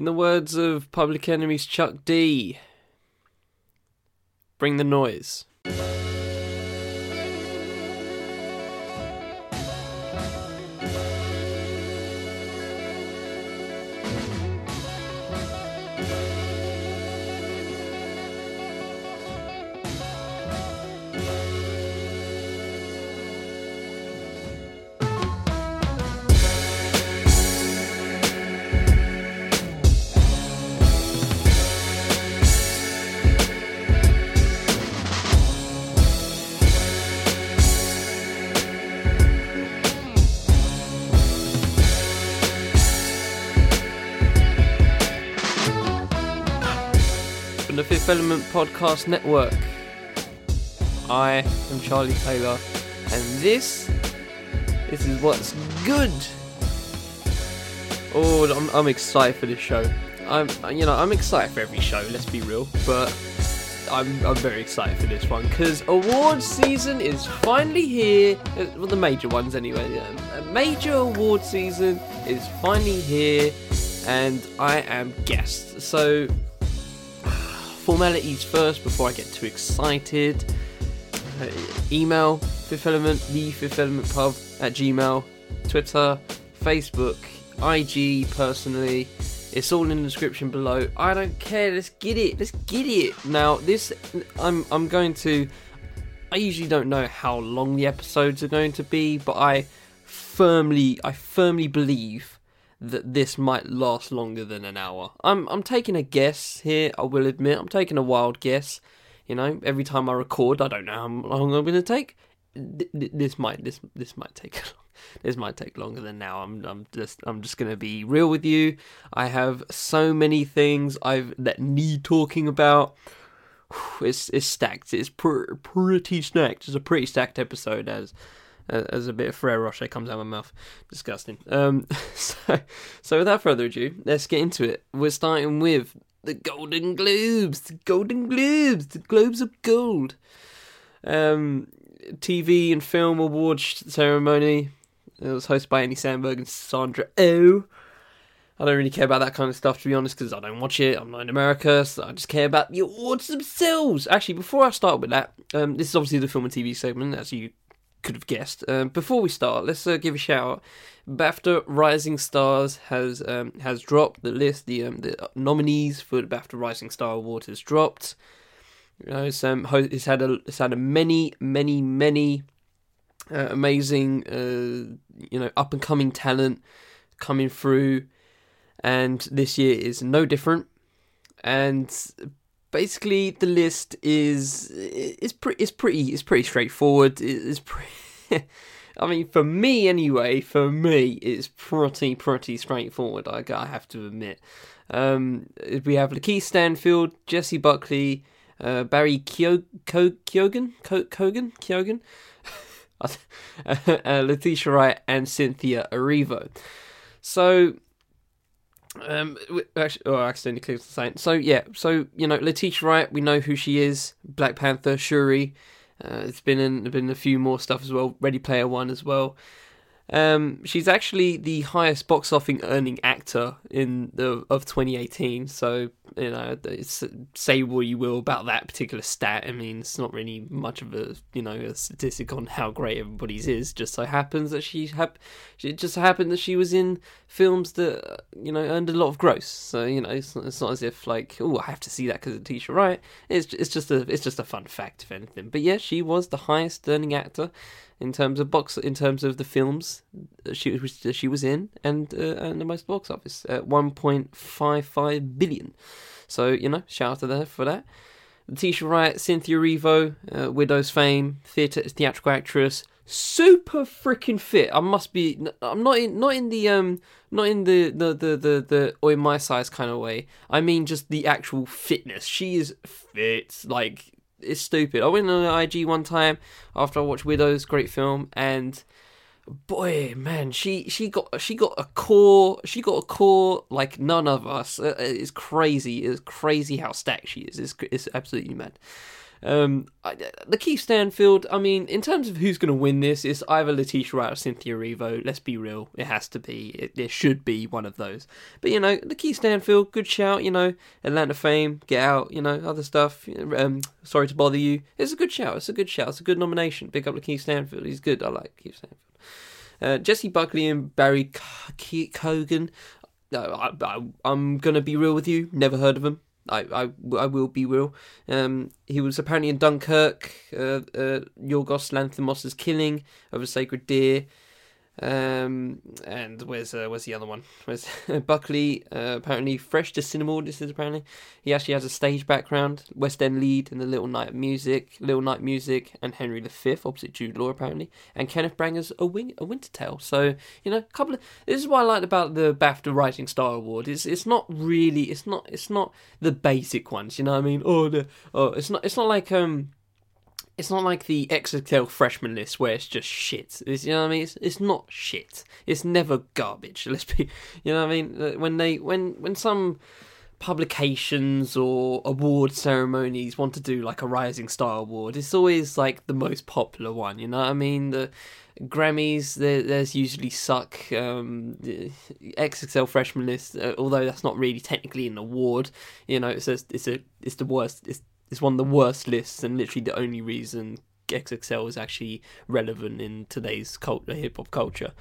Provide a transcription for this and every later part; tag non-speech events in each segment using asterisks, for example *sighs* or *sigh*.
In the words of Public Enemy's Chuck D, bring the noise. Podcast Network. I am Charlie Taylor, and this, this is what's good. Oh, I'm, I'm excited for this show. I'm, you know, I'm excited for every show. Let's be real, but I'm, I'm very excited for this one because awards season is finally here. Uh, Well, the major ones anyway. A major award season is finally here, and I am guest. So formalities first before I get too excited. Uh, email Fifth Element, the Fifth Element Pub at Gmail, Twitter, Facebook, IG personally. It's all in the description below. I don't care. Let's get it. Let's get it. Now this, I'm I'm going to. I usually don't know how long the episodes are going to be, but I firmly, I firmly believe that this might last longer than an hour. I'm I'm taking a guess here. I will admit I'm taking a wild guess. You know, every time I record, I don't know how long I'm going to take. Th- th- This might this this might take *laughs* this might take longer than now. I'm I'm just I'm just going to be real with you. I have so many things I've that need talking about. *sighs* It's it's stacked. It's pr- pretty stacked. It's a pretty stacked episode as as a bit of Ferrero Rocher comes out of my mouth. Disgusting. Um, *laughs* so, so without further ado, let's get into it. We're starting with the Golden Globes, the Golden Globes, the Globes of Gold. Um, TV and Film Awards ceremony. It was hosted by Andy Samberg and Sandra Oh. I don't really care about that kind of stuff to be honest, because I don't watch it. I'm not in America, so I just care about the awards themselves. Actually, before I start with that, um, this is obviously the film and TV segment, as you could have guessed. Um, before we start, let's uh, give a shout out. BAFTA Rising Stars has um, has dropped the list. The um, the nominees for the BAFTA Rising Star Award has dropped. You know, it's, um, it's had a it's had a many many many uh, amazing uh, you know up and coming talent coming through, and this year is no different. And basically the list is is pretty is pretty is pretty straightforward. It's pretty. *laughs* I mean, for me anyway, for me, it's pretty pretty straightforward. I, I have to admit. Um, we have Lakeith Stanfield, Jessie Buckley, uh, Barry Kyo- Kogan, Kyogan, *laughs* uh, Letitia Wright, and Cynthia Erivo. So um, actually, oh, I accidentally clicked the sign. So yeah, so you know, Letitia Wright, we know who she is. Black Panther, Shuri. Uh, it's been in been a few more stuff as well. Ready Player One as well. Um, she's actually the highest box office earning actor in the of 2018. So you know, say what you will about that particular stat. I mean, it's not really much of a you know a statistic on how great everybody's is. Just so happens that she hap- it just happened that she was in films that uh, you know earned a lot of gross. So you know, it's not, it's not as if like oh I have to see that because of Tisha Wright. It's it's just a it's just a fun fact if anything. But yeah, she was the highest earning actor in terms of box in terms of the films she was she was in and uh, and the most box office at 1.55 billion. So you know, shout out to her for that. Letitia Wright, Cynthia Erivo, uh, Widow's fame, theatre theatrical actress, super freaking fit. I must be. I'm not in not in the um not in the the the the, the or in my size kind of way. I mean just the actual fitness. She is fit. Like it's stupid. I went on the IG one time after I watched Widows, great film, and boy, man, she she got she got a core. She got a core like none of us. Uh, It's crazy. It's crazy how stacked she is. It's it's absolutely mad. Um, I, Lakeith Stanfield. I mean, in terms of who's going to win this, it's either Letitia Wright or Cynthia Erivo. Let's be real; it has to be. It, it should be one of those. But you know, Lakeith Stanfield, good shout. You know, Atlanta fame, Get Out. You know, other stuff. Um, sorry to bother you. It's a good shout. It's a good shout. It's a good nomination. Big up Lakeith Stanfield. He's good. I like Keith Stanfield. Uh, Jessie Buckley and Barry C- Keoghan. No, I, I, I'm gonna be real with you. Never heard of him. I, I, I will be real. Um, he was apparently in Dunkirk, uh, uh, Yorgos Lanthimos' killing of a sacred deer. Um, and where's uh, where's the other one? Where's *laughs* Buckley? Uh, apparently fresh to cinema audiences. Apparently, he actually has a stage background, West End lead in the Little Night Music, Little Night Music, and Henry V opposite Jude Law apparently, and Kenneth Branagh's A Wing, A Winter Tale. So you know, a couple of this is what I like about the BAFTA Rising Star Award. It's it's not really it's not it's not the basic ones. You know what I mean? Oh, the, oh, it's not it's not like um it's not like the XXL freshman list where it's just shit. It's, you know what I mean? It's, it's not shit. It's never garbage. *laughs* Let's be, you know what I mean? When they when when some publications or award ceremonies want to do like a Rising Star Award, it's always like the most popular one. You know what I mean? The Grammys, there's usually suck. Um, XXL freshman list, uh, although that's not really technically an award. You know, it's a, it's a it's the worst. It's it's one of the worst lists, and literally the only reason XXL is actually relevant in today's cult, hip hop culture.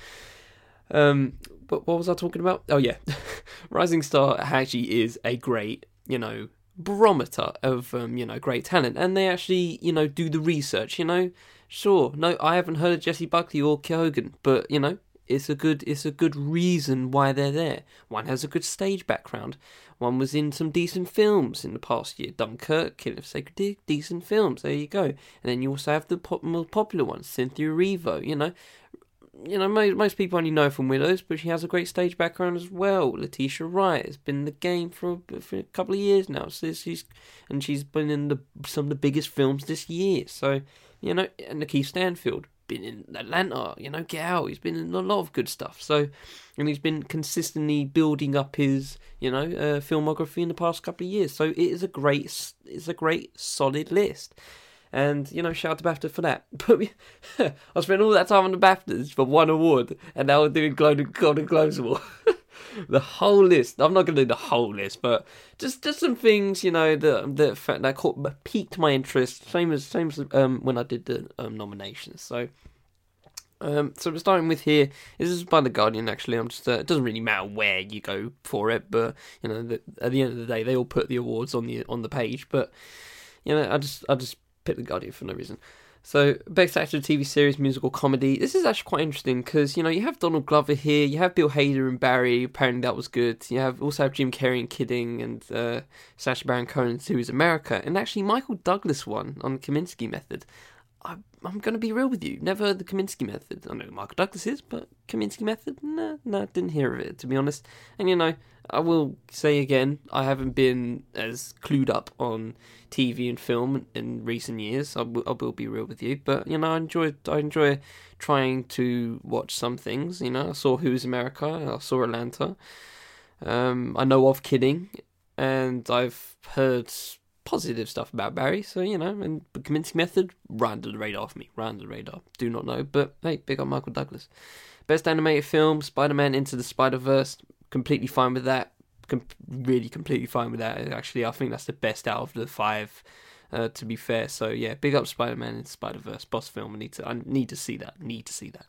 Um, but what was I talking about? Oh yeah, *laughs* Rising Star actually is a great, you know, barometer of um, you know great talent, and they actually you know do the research. You know, sure, no, I haven't heard of Jessie Buckley or Keoghan, but you know, it's a good it's a good reason why they're there. One has a good stage background. One was in some decent films in the past year. Dunkirk, Killing of Sacred Deer, decent films. There you go. And then you also have the pop, popular ones, Cynthia Erivo. You know, you know most, most people only know from Widows, but she has a great stage background as well. Letitia Wright has been in the game for, for a couple of years now. So she's and she's been in the some of the biggest films this year. So you know, and Lakeith Stanfield been in Atlanta, you know, Get Out. He's been in a lot of good stuff. So, and he's been consistently building up his, you know, uh, filmography in the past couple of years. So it is a great, it's a great solid list. And you know, shout out to BAFTA for that. *laughs* But we, *laughs* I spent all that time on the BAFTAs for one award, and now we're doing Golden Golden Globes award. *laughs* the whole list. I'm not going to do the whole list, but just just some things you know that that that caught piqued my interest. Same as same as um, when I did the um, nominations. So. Um, so we're starting with here. This is by the Guardian. Actually, I'm just. Uh, it doesn't really matter where you go for it, but you know, the, at the end of the day, they all put the awards on the on the page. But you know, I just I just picked the Guardian for no reason. So, Best Actor TV Series Musical Comedy. This is actually quite interesting because you know you have Donald Glover here, you have Bill Hader and Barry. Apparently that was good. You have also have Jim Carrey and Kidding and uh, Sacha Baron Cohen series America, and actually Michael Douglas won on the Kominsky Method. I, am going to be real with you. Never heard the Kominsky Method. I know Michael Douglas is, but Kominsky Method, no, no, didn't hear of it to be honest. And you know, I will say again, I haven't been as clued up on TV and film in recent years. I, w- I will be real with you, but you know, I enjoy I enjoy trying to watch some things. You know, I saw Who's America, I saw Atlanta. Um, I know of Kidding, and I've heard positive stuff about Barry. So you know, and the Kominsky Method ran under the radar for me. Ran under the radar. Do not know, but hey, big up Michael Douglas. Best animated film: Spider-Man Into the Spider-Verse. Completely fine with that com- really completely fine with that. Actually, I think that's the best out of the five. Uh, to be fair, so yeah, big up Spider-Man and Spider-Verse, boss film. I need to, I need to see that. Need to see that.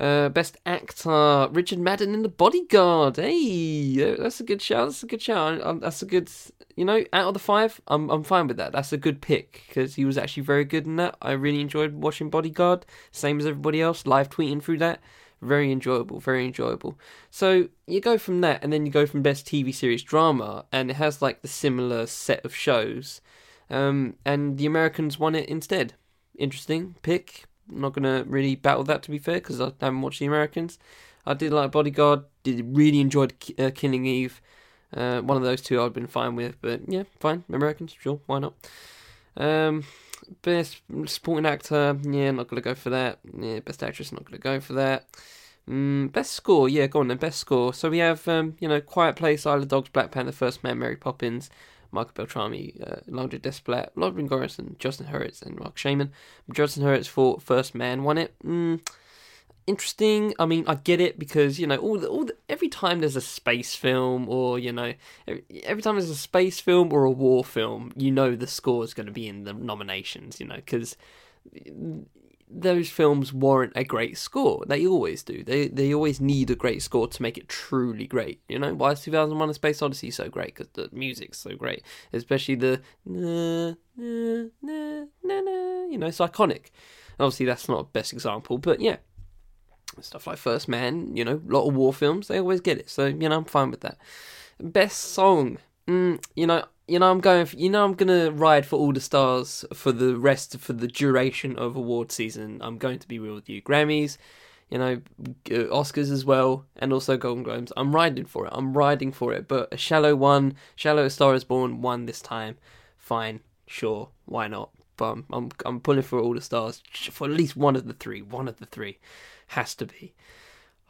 Uh, best actor Richard Madden in The Bodyguard. Hey, that's a good shout. That's a good shout. that's a good, you know, out of the five, I'm I'm fine with that. That's a good pick because he was actually very good in that. I really enjoyed watching Bodyguard, same as everybody else. Live tweeting through that. Very enjoyable, very enjoyable. So you go from that, and then you go from best TV series drama, and it has like the similar set of shows. Um, and the Americans won it instead. Interesting pick. Not gonna really battle that to be fair, because I haven't watched the Americans. I did like Bodyguard. Did really enjoyed uh, Killing Eve. Uh, one of those two I've been fine with, but yeah, fine. Americans, sure, why not? Um, best supporting actor, yeah, not gonna go for that. Yeah, best actress, not gonna go for that. Mm, best score, yeah, go on then. Best score. So we have, um, you know, Quiet Place, Isle of Dogs, Black Panther, The First Man, Mary Poppins, Michael Beltrami, uh, Desplat, Lodrin Gorison, Justin Hurwitz, and Marc Shaiman. Justin Hurwitz for First Man won it. Mm, interesting. I mean, I get it because you know all the, all the, every time there's a space film or you know every, every time there's a space film or a war film, you know the score is going to be in the nominations. You know because those films warrant a great score. They always do. They they always need a great score to make it truly great. You know why is 2001: A Space Odyssey so great? Because the music's so great, especially the na, na, na, na, you know it's iconic. Obviously, that's not a best example, but yeah, stuff like First Man, you know, a lot of war films, they always get it. So, you know, I'm fine with that. Best song. Mm, you know, you know, I'm going. For, you know, I'm gonna ride for all the stars for the rest for the duration of award season. I'm going to be real with you. Grammys, you know, Oscars as well, and also Golden Globes. I'm riding for it. I'm riding for it. But a shallow one, shallow Star is Born won this time. Fine, sure, why not? But I'm, I'm, I'm pulling for all the stars for at least one of the three. One of the three has to be.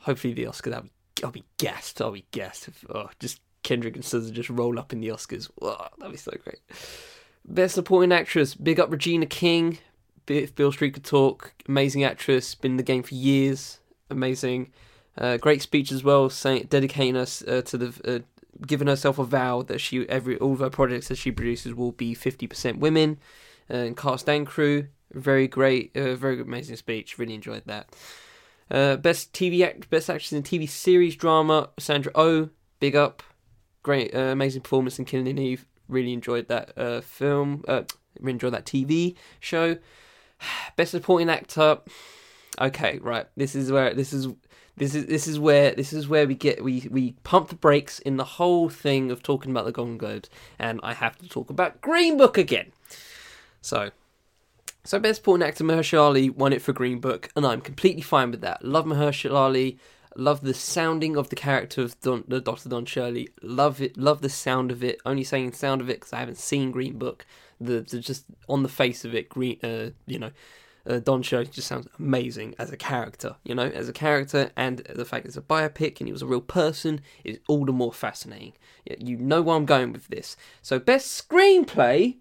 Hopefully the. I'll be, I'll be gassed. I'll be. If, oh, just Kendrick and SZA just roll up in the Oscars. That'd be so great. Best Supporting Actress. Big up Regina King. If Beale Street could talk. Amazing actress. Been in the game for years. Amazing. Uh, great speech as well, saying dedicating us uh, to the, uh, giving herself a vow that she every all of her projects that she produces will be fifty percent women, uh, and cast and crew. Very great, uh, very amazing speech. Really enjoyed that. Uh, best TV act, best actress in TV series drama, Sandra Oh, big up, great, uh, amazing performance in Killing Eve. Really enjoyed that uh, film. Uh, really enjoyed that TV show. *sighs* Best supporting actor. Okay, right. This is where this is this is this is where this is where we get we we pump the brakes in the whole thing of talking about the Golden Globes, and I have to talk about Green Book again. So so best supporting actor Mahershala Ali won it for Green Book, and I'm completely fine with that. Love Mahershala Ali. Love the sounding of the character of Don, the Dr. Don Shirley. Love it. Love the sound of it. Only saying sound of it because I haven't seen Green Book. The, the, just on the face of it, Green. Uh, you know, uh, Don Shirley just sounds amazing as a character. You know, as a character, and the fact it's a biopic and he was a real person is all the more fascinating. You know where I'm going with this. So best screenplay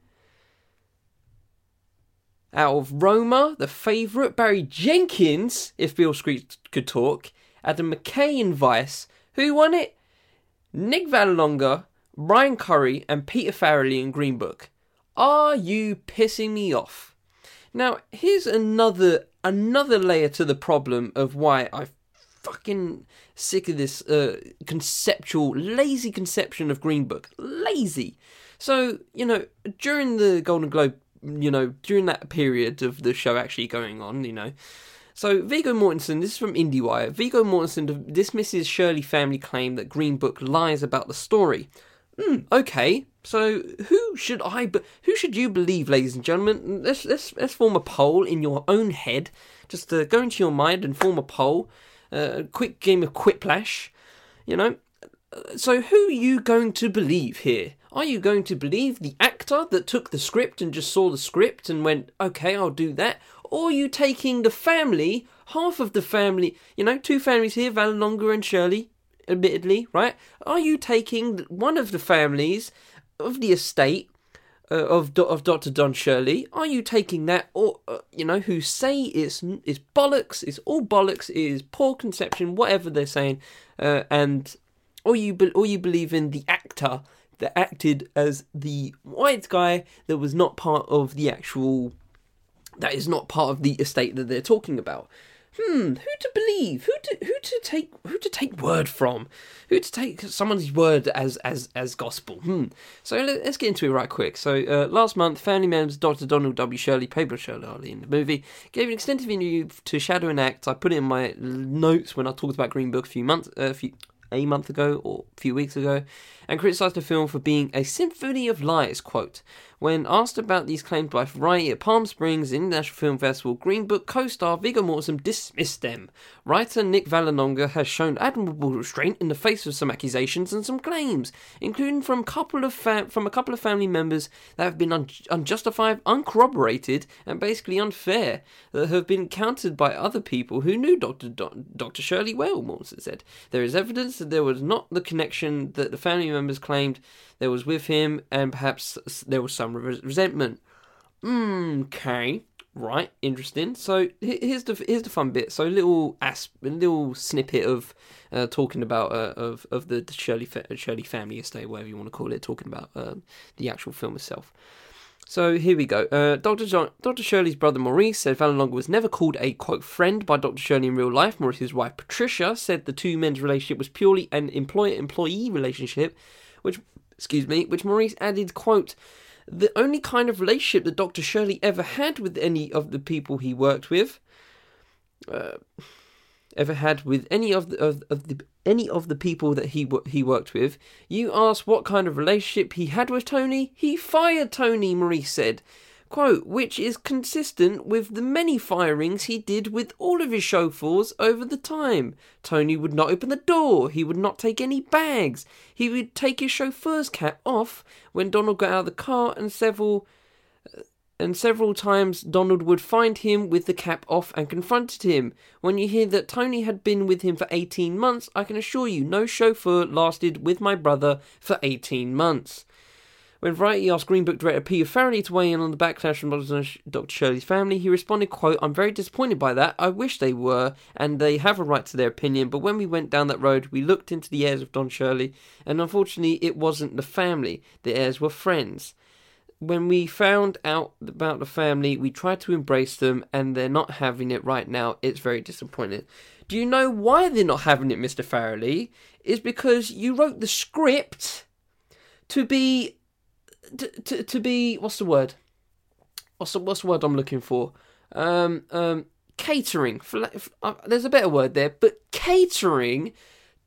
out of Roma, The Favourite, Barry Jenkins, if Beale Street could talk, Adam McKay in Vice. Who won it? Nick Vallelonga, Brian Currie, and Peter Farrelly in Green Book. Are you pissing me off? Now, here's another another layer to the problem of why I fucking sick of this uh, conceptual, lazy conception of Green Book. Lazy. So, you know, during the Golden Globe you know, during that period of the show actually going on, you know. So Viggo Mortensen, this is from IndieWire. Viggo Mortensen dismisses Shirley family claim that Green Book lies about the story. Hmm, okay. So who should I be- who should you believe, ladies and gentlemen? Let's let's let's form a poll in your own head. Just uh, go into your mind and form a poll. Uh, a quick game of quiplash. You know. So who are you going to believe here? Are you going to believe the actor that took the script and just saw the script and went, okay, I'll do that? Or you taking the family, half of the family, you know, two families here, Vallelonga and Shirley, admittedly, right? Are you taking one of the families of the estate uh, of of Dr. Don Shirley? Are you taking that, or uh, you know, who say it's it's bollocks, it's all bollocks, it is poor conception, whatever they're saying, uh, and or you be- or you believe in the actor that acted as the white guy that was not part of the actual that is not part of the estate that they're talking about. Hmm, who to believe? Who to who to take who to take word from? Who to take someone's word as as as gospel? Hmm. So let's get into it right quick. So uh, last month, family members Dr. Donald W. Shirley, Pablo Shirley in the movie, gave an extensive interview to Shadow and Act. I put it in my notes when I talked about Green Book a few months, a uh, few a month ago or a few weeks ago, and criticised the film for being a symphony of lies. Quote, when asked about these claims by Variety at Palm Springs International Film Festival, Green Book co-star Viggo Mortensen dismissed them. Writer Nick Vallelonga has shown admirable restraint in the face of some accusations and some claims, including from, couple of from a couple of family members that have been un- unjustified, uncorroborated, and basically unfair, that have been countered by other people who knew Dr. Do- Dr. Shirley well, Mortensen said. There is evidence that there was not the connection that the family members claimed there was with him, and perhaps there was some resentment. Mm, okay, right, interesting. So here's the here's the fun bit. So little asp, little snippet of uh, talking about uh, of of the, Shirley Shirley family estate, whatever you want to call it, talking about uh, the actual film itself. So here we go. Uh, Dr. John, Dr. Shirley's brother Maurice said Vallelonga was never called a quote friend by Dr. Shirley in real life. Maurice's wife Patricia said the two men's relationship was purely an employer-employee relationship, which excuse me, which Maurice added quote the only kind of relationship that Dr. Shirley ever had with any of the people he worked with. Uh, ever had with any of the of, of the any of the people that he he worked with. You ask what kind of relationship he had with Tony. He fired Tony. Maurice said, "Quote, which is consistent with the many firings he did with all of his chauffeurs over the time. Tony would not open the door. He would not take any bags. He would take his chauffeur's cap off when Donald got out of the car, and several." Uh, and several times Donald would find him with the cap off and confronted him. When you hear that Tony had been with him for 18 months, I can assure you no chauffeur lasted with my brother for 18 months. When Variety asked Green Book director Peter Farrelly to weigh in on the backlash from Dr. Shirley's family, he responded, quote, I'm very disappointed by that. I wish they were, and they have a right to their opinion, but when we went down that road, we looked into the heirs of Don Shirley, and unfortunately it wasn't the family. The heirs were friends when we found out about the family, we tried to embrace them, and they're not having it right now. It's very disappointing. Do you know why they're not having it, Mr. Farrelly? Is because you wrote the script to be to, to, to be what's the word? What's the what's the word I'm looking for? Um um catering. For, uh, there's a better word there, but catering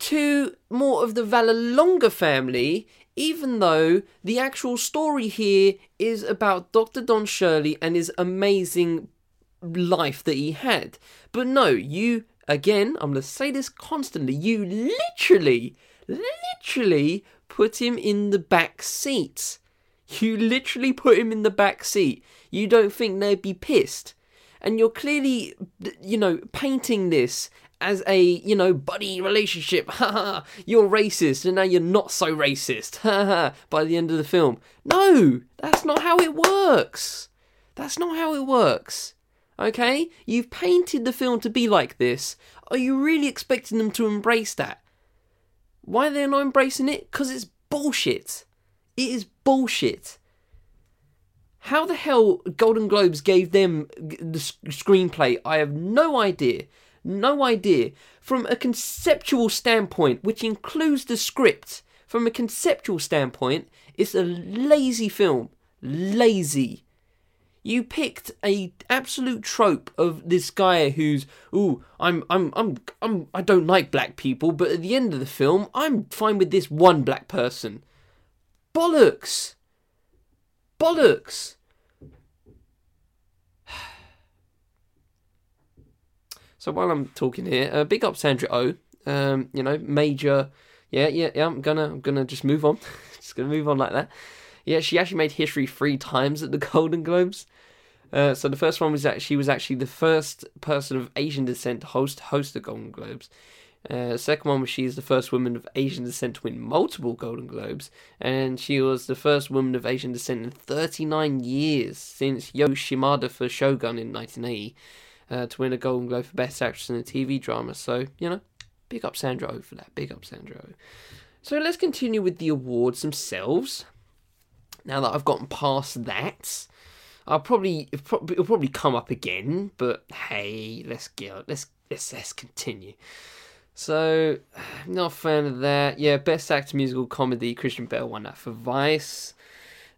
to more of the Vallelonga family even though the actual story here is about Dr. Don Shirley and his amazing life that he had. But no, you, again, I'm going to say this constantly, you literally, literally put him in the back seat. You literally put him in the back seat. You don't think they'd be pissed. And you're clearly, you know, painting this as a, you know, buddy relationship. *laughs* Ha you're racist and now you're not so racist. *laughs* Ha by the end of the film. No, that's not how it works. That's not how it works. Okay? You've painted the film to be like this. Are you really expecting them to embrace that? Why are they not embracing it? Because it's bullshit. It is bullshit. How the hell Golden Globes gave them the screenplay, I have no idea no idea. From a conceptual standpoint, which includes the script, from a conceptual standpoint, it's a lazy film. Lazy. You picked a absolute trope of this guy who's, ooh, I'm, I'm, I'm, I'm, I don't like black people, but at the end of the film, I'm fine with this one black person. Bollocks. Bollocks. *sighs* So while I'm talking here, uh, big up Sandra O. Um, you know, major. Yeah, yeah, yeah. I'm gonna, I'm gonna just move on. *laughs* just gonna move on like that. Yeah, she actually made history three times at the *laughs* Golden Globes. Uh, so the first one was that she was actually the first person of Asian descent to host host the Golden Globes. Uh, second one was she is the first woman of Asian descent to win multiple Golden Globes, and she was the first woman of Asian descent in 39 years since Yo Shimada for Shogun in 1980 uh, to win a Golden Globe for Best Actress in a TV Drama. So, you know, big up Sandra for that. Big up Sandra. So let's continue with the awards themselves. Now that I've gotten past that, I'll probably it'll probably come up again. But hey, let's get let's let's let's continue. So, *sighs* not a fan of that. Yeah, best actor musical comedy. Christian Bale won that for Vice.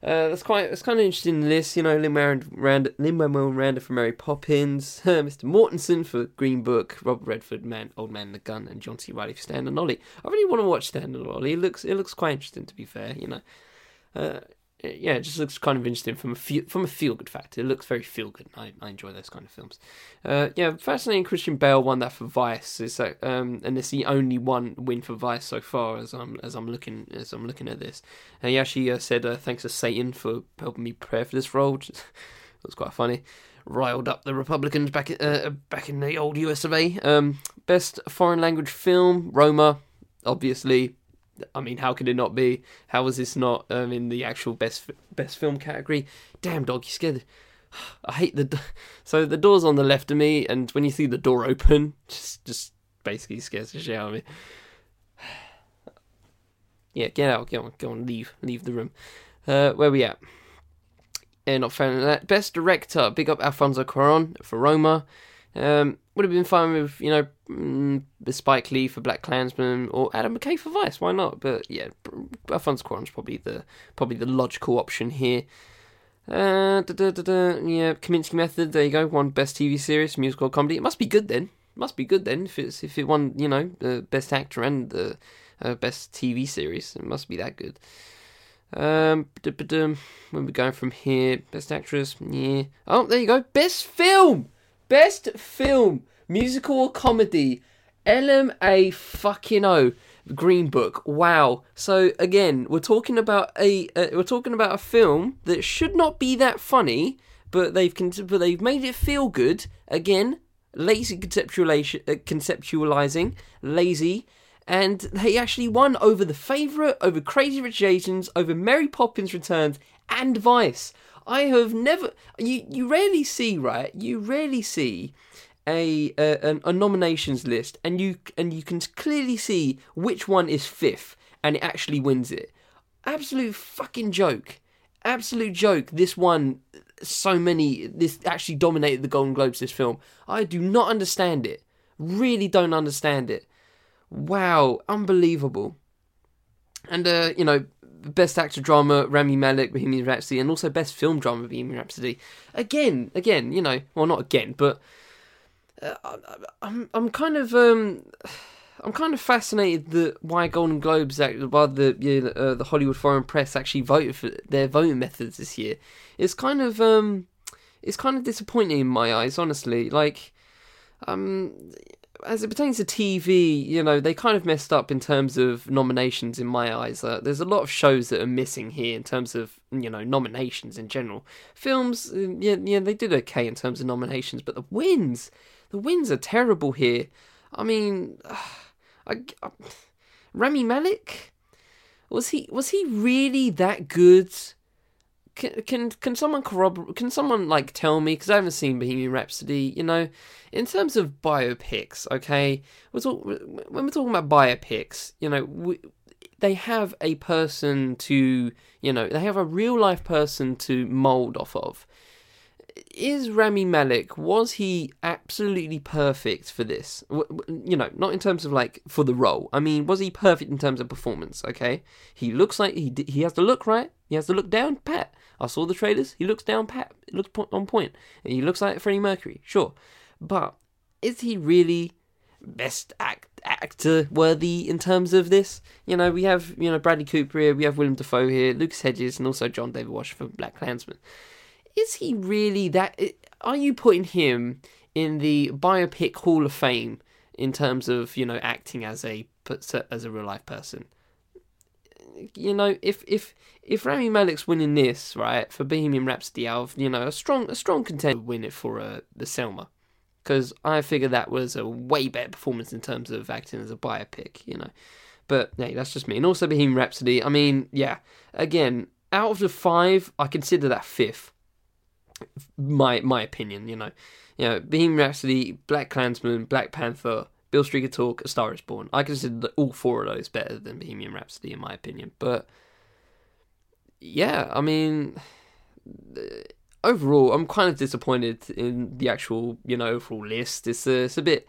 Uh, that's quite that's kind of interesting list, you know. Lin Manuel Miranda for Mary Poppins, *laughs* Mr. Mortensen for Green Book, Robert Redford, Man, Old Man the Gun, and John C. Reilly for Stan and Ollie. I really want to watch Stan and Ollie. It looks it looks quite interesting, to be fair. You know, uh, yeah, it just looks kind of interesting from a feel, from a feel good factor. It looks very feel good. I, I enjoy those kind of films. Uh, yeah, fascinating. Christian Bale won that for Vice. It's like, um, and it's the only one win for Vice so far as I'm as I'm looking as I'm looking at this. And he actually uh, said uh, thanks to Satan for helping me prepare for this role. It *laughs* was quite funny. Riled up the Republicans back uh, back in the old US of A. Um, best foreign language film Roma. obviously. I mean, how could it not be? How was this not um, in the actual best best film category? Damn dog, you scared. *sighs* I hate the. *laughs* So the door's on the left of me, and when you see the door open, *laughs* just just basically scares the shit out of me. *sighs* Yeah, get out, get on, go on, leave, leave the room. Uh, where we at? Yeah, not found that. Best director, big up Alfonso Cuarón for Roma. Um, would have been fine with you know mm, Spike Lee for Black Klansman or Adam McKay for Vice. Why not? But yeah, Alfonso Cuarón's probably the probably the logical option here. Uh, da, da, da, yeah, Kominsky Method. There you go. Won best TV series, musical comedy. It must be good then. It Must be good then if it's if it won you know the best actor and the uh, best TV series. It must be that good. Um, where we going from here? Best actress, yeah. Oh, there you go. Best film, best film, musical or comedy. LMA fucking O. Green Book. Wow. So again, we're talking about a uh, we're talking about a film that should not be that funny, but they've con- but they've made it feel good. Again, lazy conceptualization, uh, conceptualizing, lazy and they actually won over The Favourite, over Crazy Rich Asians, over Mary Poppins Returns, and Vice. I have never you you rarely see right you rarely see a, a a nominations list and you and you can clearly see which one is fifth and it actually wins it. Absolute fucking joke. Absolute joke. This one so many this actually dominated the Golden Globes this film. I do not understand it. Really don't understand it. Wow, unbelievable. And uh, you know, best actor drama Rami Malek, Bohemian Rhapsody, and also best film drama Bohemian Rhapsody. Again, again, you know, well, not again, but uh, I'm I'm kind of um. I'm kind of fascinated that why Golden Globes, why the you know, uh, the Hollywood Foreign Press actually voted for their voting methods this year. It's kind of um, it's kind of disappointing in my eyes, honestly. Like, um, as it pertains to TV, you know, they kind of messed up in terms of nominations in my eyes. Uh, there's a lot of shows that are missing here in terms of, you know, nominations in general. Films, uh, yeah, yeah, they did okay in terms of nominations, but the wins, the wins are terrible here. I mean, *sighs* I, I, Rami Malek, was he was he really that good? Can can can someone corroborate? Can someone like tell me? Because I haven't seen Bohemian Rhapsody. You know, in terms of biopics, okay, we're talk, when we're talking about biopics, you know, we, they have a person to, you know, they have a real life person to mold off of. Is Rami Malek was he absolutely perfect for this? You know, not in terms of like for the role. I mean, was he perfect in terms of performance? Okay, he looks like he he has to look right. He has to look down pat. I saw the trailers. He looks down pat. It looks on point. He looks like Freddie Mercury, sure, but is he really best act, actor worthy in terms of this? You know, we have you know Bradley Cooper here, we have Willem Dafoe here, Lucas Hedges, and also John David Wash for Black Klansman. Is he really that? Are you putting him in the biopic Hall of Fame in terms of you know acting as a as a real life person? You know, if if if Rami Malek's winning this right for Bohemian Rhapsody, of you know a strong a strong contender win it for uh, the Selma, because I figure that was a way better performance in terms of acting as a biopic, you know. But hey, that's just me. And also Bohemian Rhapsody. I mean, yeah, again, out of the five, I consider that fifth. My my opinion, you know, you know, Bohemian Rhapsody, Black Klansman, Black Panther, Street Could Talk, A Star Is Born. I consider all four of those better than Bohemian Rhapsody, in my opinion. But yeah, I mean, overall, I'm kind of disappointed in the actual, you know, overall list. It's a, it's a bit,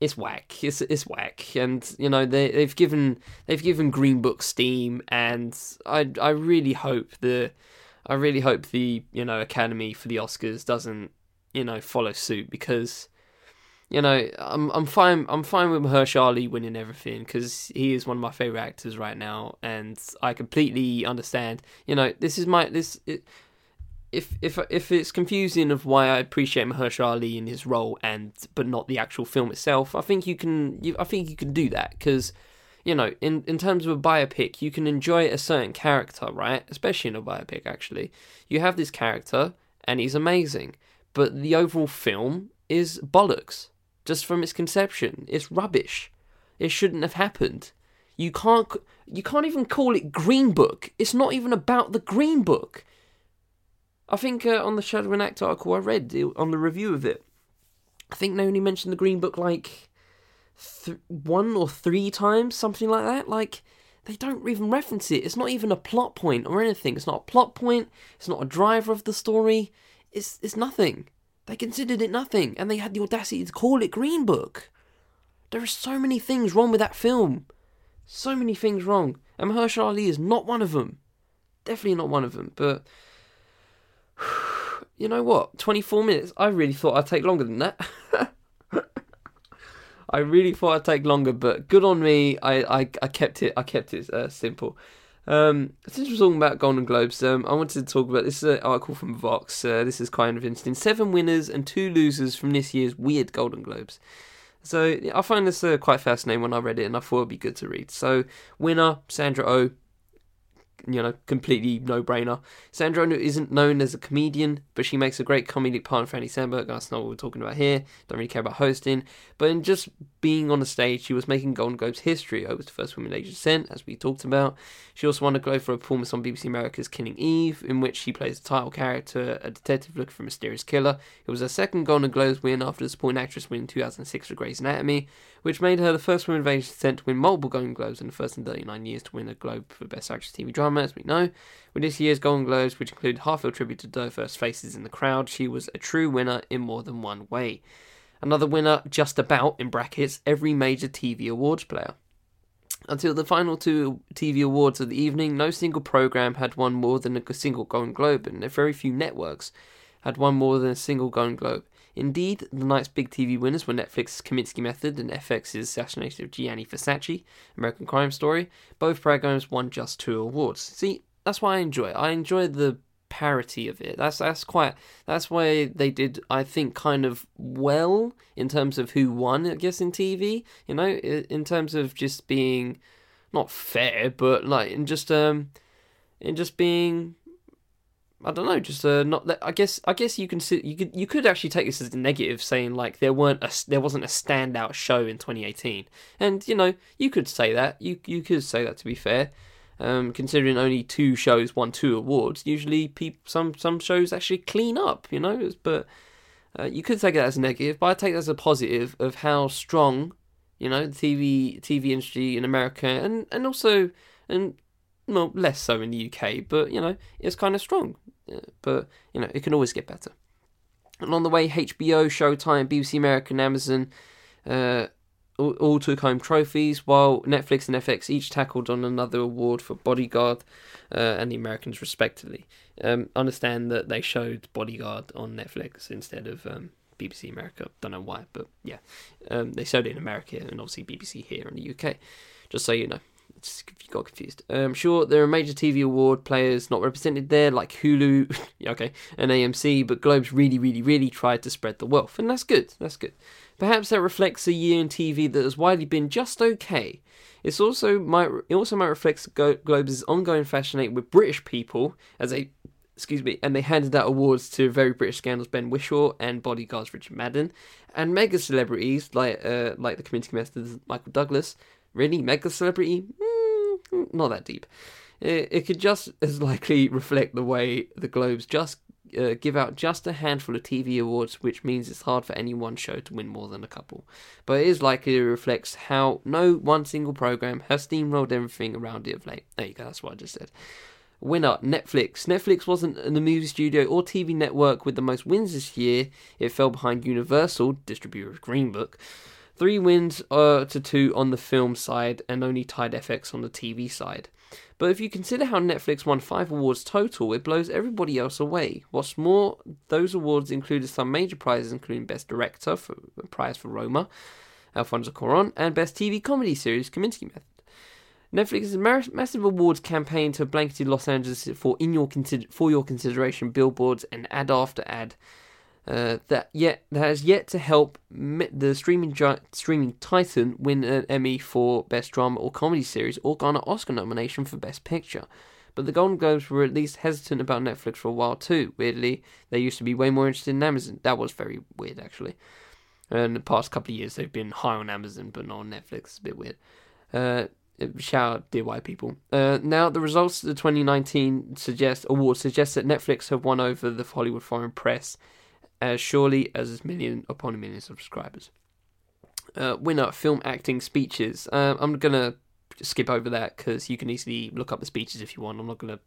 it's whack. It's it's whack, and you know they they've given they've given Green Book steam, and I I really hope the I really hope the you know Academy for the Oscars doesn't you know follow suit because you know, I'm I'm fine. I'm fine with Mahershala Ali winning everything because he is one of my favorite actors right now, and I completely understand. You know, this is my this. It, if if if it's confusing of why I appreciate Mahershala Ali in his role and but not the actual film itself, I think you can. You, I think you can do that because, you know, in in terms of a biopic, you can enjoy a certain character, right? Especially in a biopic, actually, you have this character and he's amazing, but the overall film is bollocks just from its conception. It's rubbish. It shouldn't have happened. You can't you can't even call it Green Book. It's not even about the Green Book. I think uh, on the Shadow and Act article I read on the review of it, I think they only mentioned the Green Book like th- one or three times, something like that. Like they don't even reference it. It's not even a plot point or anything. It's not a plot point. It's not a driver of the story. It's it's nothing. They considered it nothing, and they had the audacity to call it Green Book. There are so many things wrong with that film. So many things wrong. And Mahershala Ali is not one of them. Definitely not one of them. But *sighs* you know what? 24 minutes. I really thought I'd take longer than that. *laughs* I really thought I'd take longer, but good on me. I, I, I kept it. I kept it uh, simple. Um, since we're talking about Golden Globes, um, I wanted to talk about this is an article from Vox. Uh, this is kind of interesting. Seven winners and two losers from this year's weird Golden Globes. So I find this uh, quite fascinating when I read it, and I thought it'd be good to read. So winner Sandra O, oh, you know, completely no brainer. Sandra isn't known as a comedian, but she makes a great comedic partner for Andy Samberg. That's not what we're talking about here. Don't really care about hosting. But in just being on the stage, she was making Golden Globes history. I was the first woman in Asian descent, as we talked about. She also won a Globe for a performance on BBC America's Killing Eve, in which she plays the title character, a detective looking for a mysterious killer. It was her second Golden Globes win after the supporting actress win in 2006 for Grey's Anatomy, which made her the first woman of Asian descent to win multiple Golden Globes and the first in 39 years to win a Globe for Best Actress TV Drama, as we know. With this year's Golden Globes, which included half tribute to diverse faces in the crowd, she was a true winner in more than one way. Another winner, just about, in brackets, every major TV awards player. Until the final two TV awards of the evening, no single program had won more than a single Golden Globe, and very few networks had won more than a single Golden Globe. Indeed, the night's big TV winners were Netflix's Kominsky Method and FX's Assassination of Gianni Versace, American Crime Story. Both programs won just two awards. See, that's why I enjoy it. I enjoy the parity of it. That's that's quite that's why they did I think kind of well in terms of who won. I guess in TV, you know, in terms of just being not fair, but like in just um in just being I don't know, just uh, not. I guess I guess you can see you could you could actually take this as a negative, saying like there weren't a there wasn't a standout show in 2018, and you know you could say that you you could say that to be fair, um, considering only two shows won two awards, usually people, some some shows actually clean up, you know. But uh, you could take that as a negative, but I take that as a positive of how strong, you know, the TV TV industry in America and and also and well less so in the UK, but you know it's kind of strong. But you know it can always get better. On the way, HBO, Showtime, BBC America, and Amazon. Uh, all, all took home trophies, while Netflix and FX each tackled on another award for Bodyguard uh, and The Americans, respectively. Um, understand that they showed Bodyguard on Netflix instead of um, BBC America. Don't know why, but yeah, um, they showed it in America and obviously BBC here in the UK. Just so you know, if you got confused. Um, sure, there are major TV award players not represented there, like Hulu, *laughs* yeah, okay, and AMC, but Globes really, really, really tried to spread the wealth, and that's good. That's good. Perhaps that reflects a year in TV that has widely been just okay. It's also might it also might reflect Globe's ongoing fascination with British people as a excuse me, and they handed out awards to very British scandals Ben Whishaw and bodyguards Richard Madden, and mega celebrities like uh, like the Kominsky Method Michael Douglas. Really, mega celebrity? Mm, not that deep. It, it could just as likely *laughs* reflect the way the Globes just uh, give out just a handful of TV awards, which means it's hard for any one show to win more than a couple. But it is likely to reflect how no one single program has steamrolled everything around it of late. There you go, that's what I just said. Winner Netflix. Netflix wasn't the movie studio or TV network with the most wins this year. It fell behind Universal, distributor of Green Book. Three wins uh, to two on the film side, and only tied FX on the TV side. But if you consider how Netflix won five awards total, it blows everybody else away. What's more, those awards included some major prizes, including Best Director for prize for Roma, Alfonso Cuarón, and Best TV Comedy Series, Kominsky Method. Netflix's massive awards campaign to blanketed Los Angeles for in your consider- for your consideration billboards and ad after ad uh, that yet that has yet to help the streaming gi- streaming titan win an Emmy for best drama or comedy series or garner an Oscar nomination for best picture. But the Golden Globes were at least hesitant about Netflix for a while too. Weirdly, they used to be way more interested in Amazon. That was very weird actually. And the past couple of years they've been high on Amazon but not on Netflix. It's a bit weird. Uh, shout out, dear white people. Uh, now, the results of the 2019 suggest awards suggest that Netflix have won over the Hollywood Foreign Press as surely as his million upon a million subscribers. Uh, winner film acting speeches. Uh, I'm gonna skip over that because you can easily look up the speeches if you want. I'm not gonna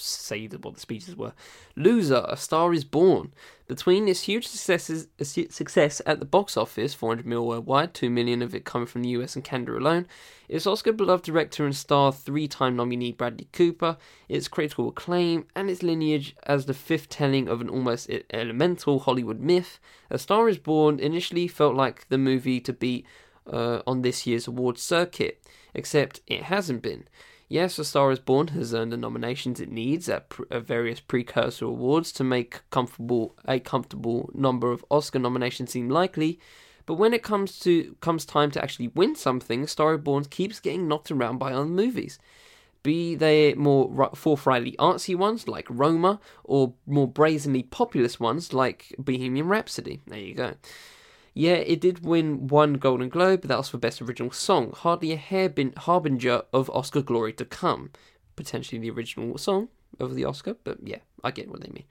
say what the speeches were. Loser, A Star Is Born. Between its huge successes, success at the box office, 400 mil worldwide, 2 million of it coming from the US and Canada alone, its Oscar beloved director and star, three time nominee Bradley Cooper, its critical acclaim, and its lineage as the fifth telling of an almost elemental Hollywood myth, A Star Is Born initially felt like the movie to beat uh, on this year's awards circuit, except it hasn't been. Yes, A Star is Born has earned the nominations it needs at, pr- at various precursor awards to make comfortable a comfortable number of Oscar nominations seem likely, but when it comes to comes time to actually win something, Star is Born keeps getting knocked around by other movies. Be they more forthrightly artsy ones like Roma, or more brazenly populist ones like Bohemian Rhapsody. There you go. Yeah, it did win one Golden Globe, but that was for Best Original Song. Hardly a hairbin- harbinger of Oscar glory to come. Potentially the original song of the Oscar, but yeah, I get what they mean.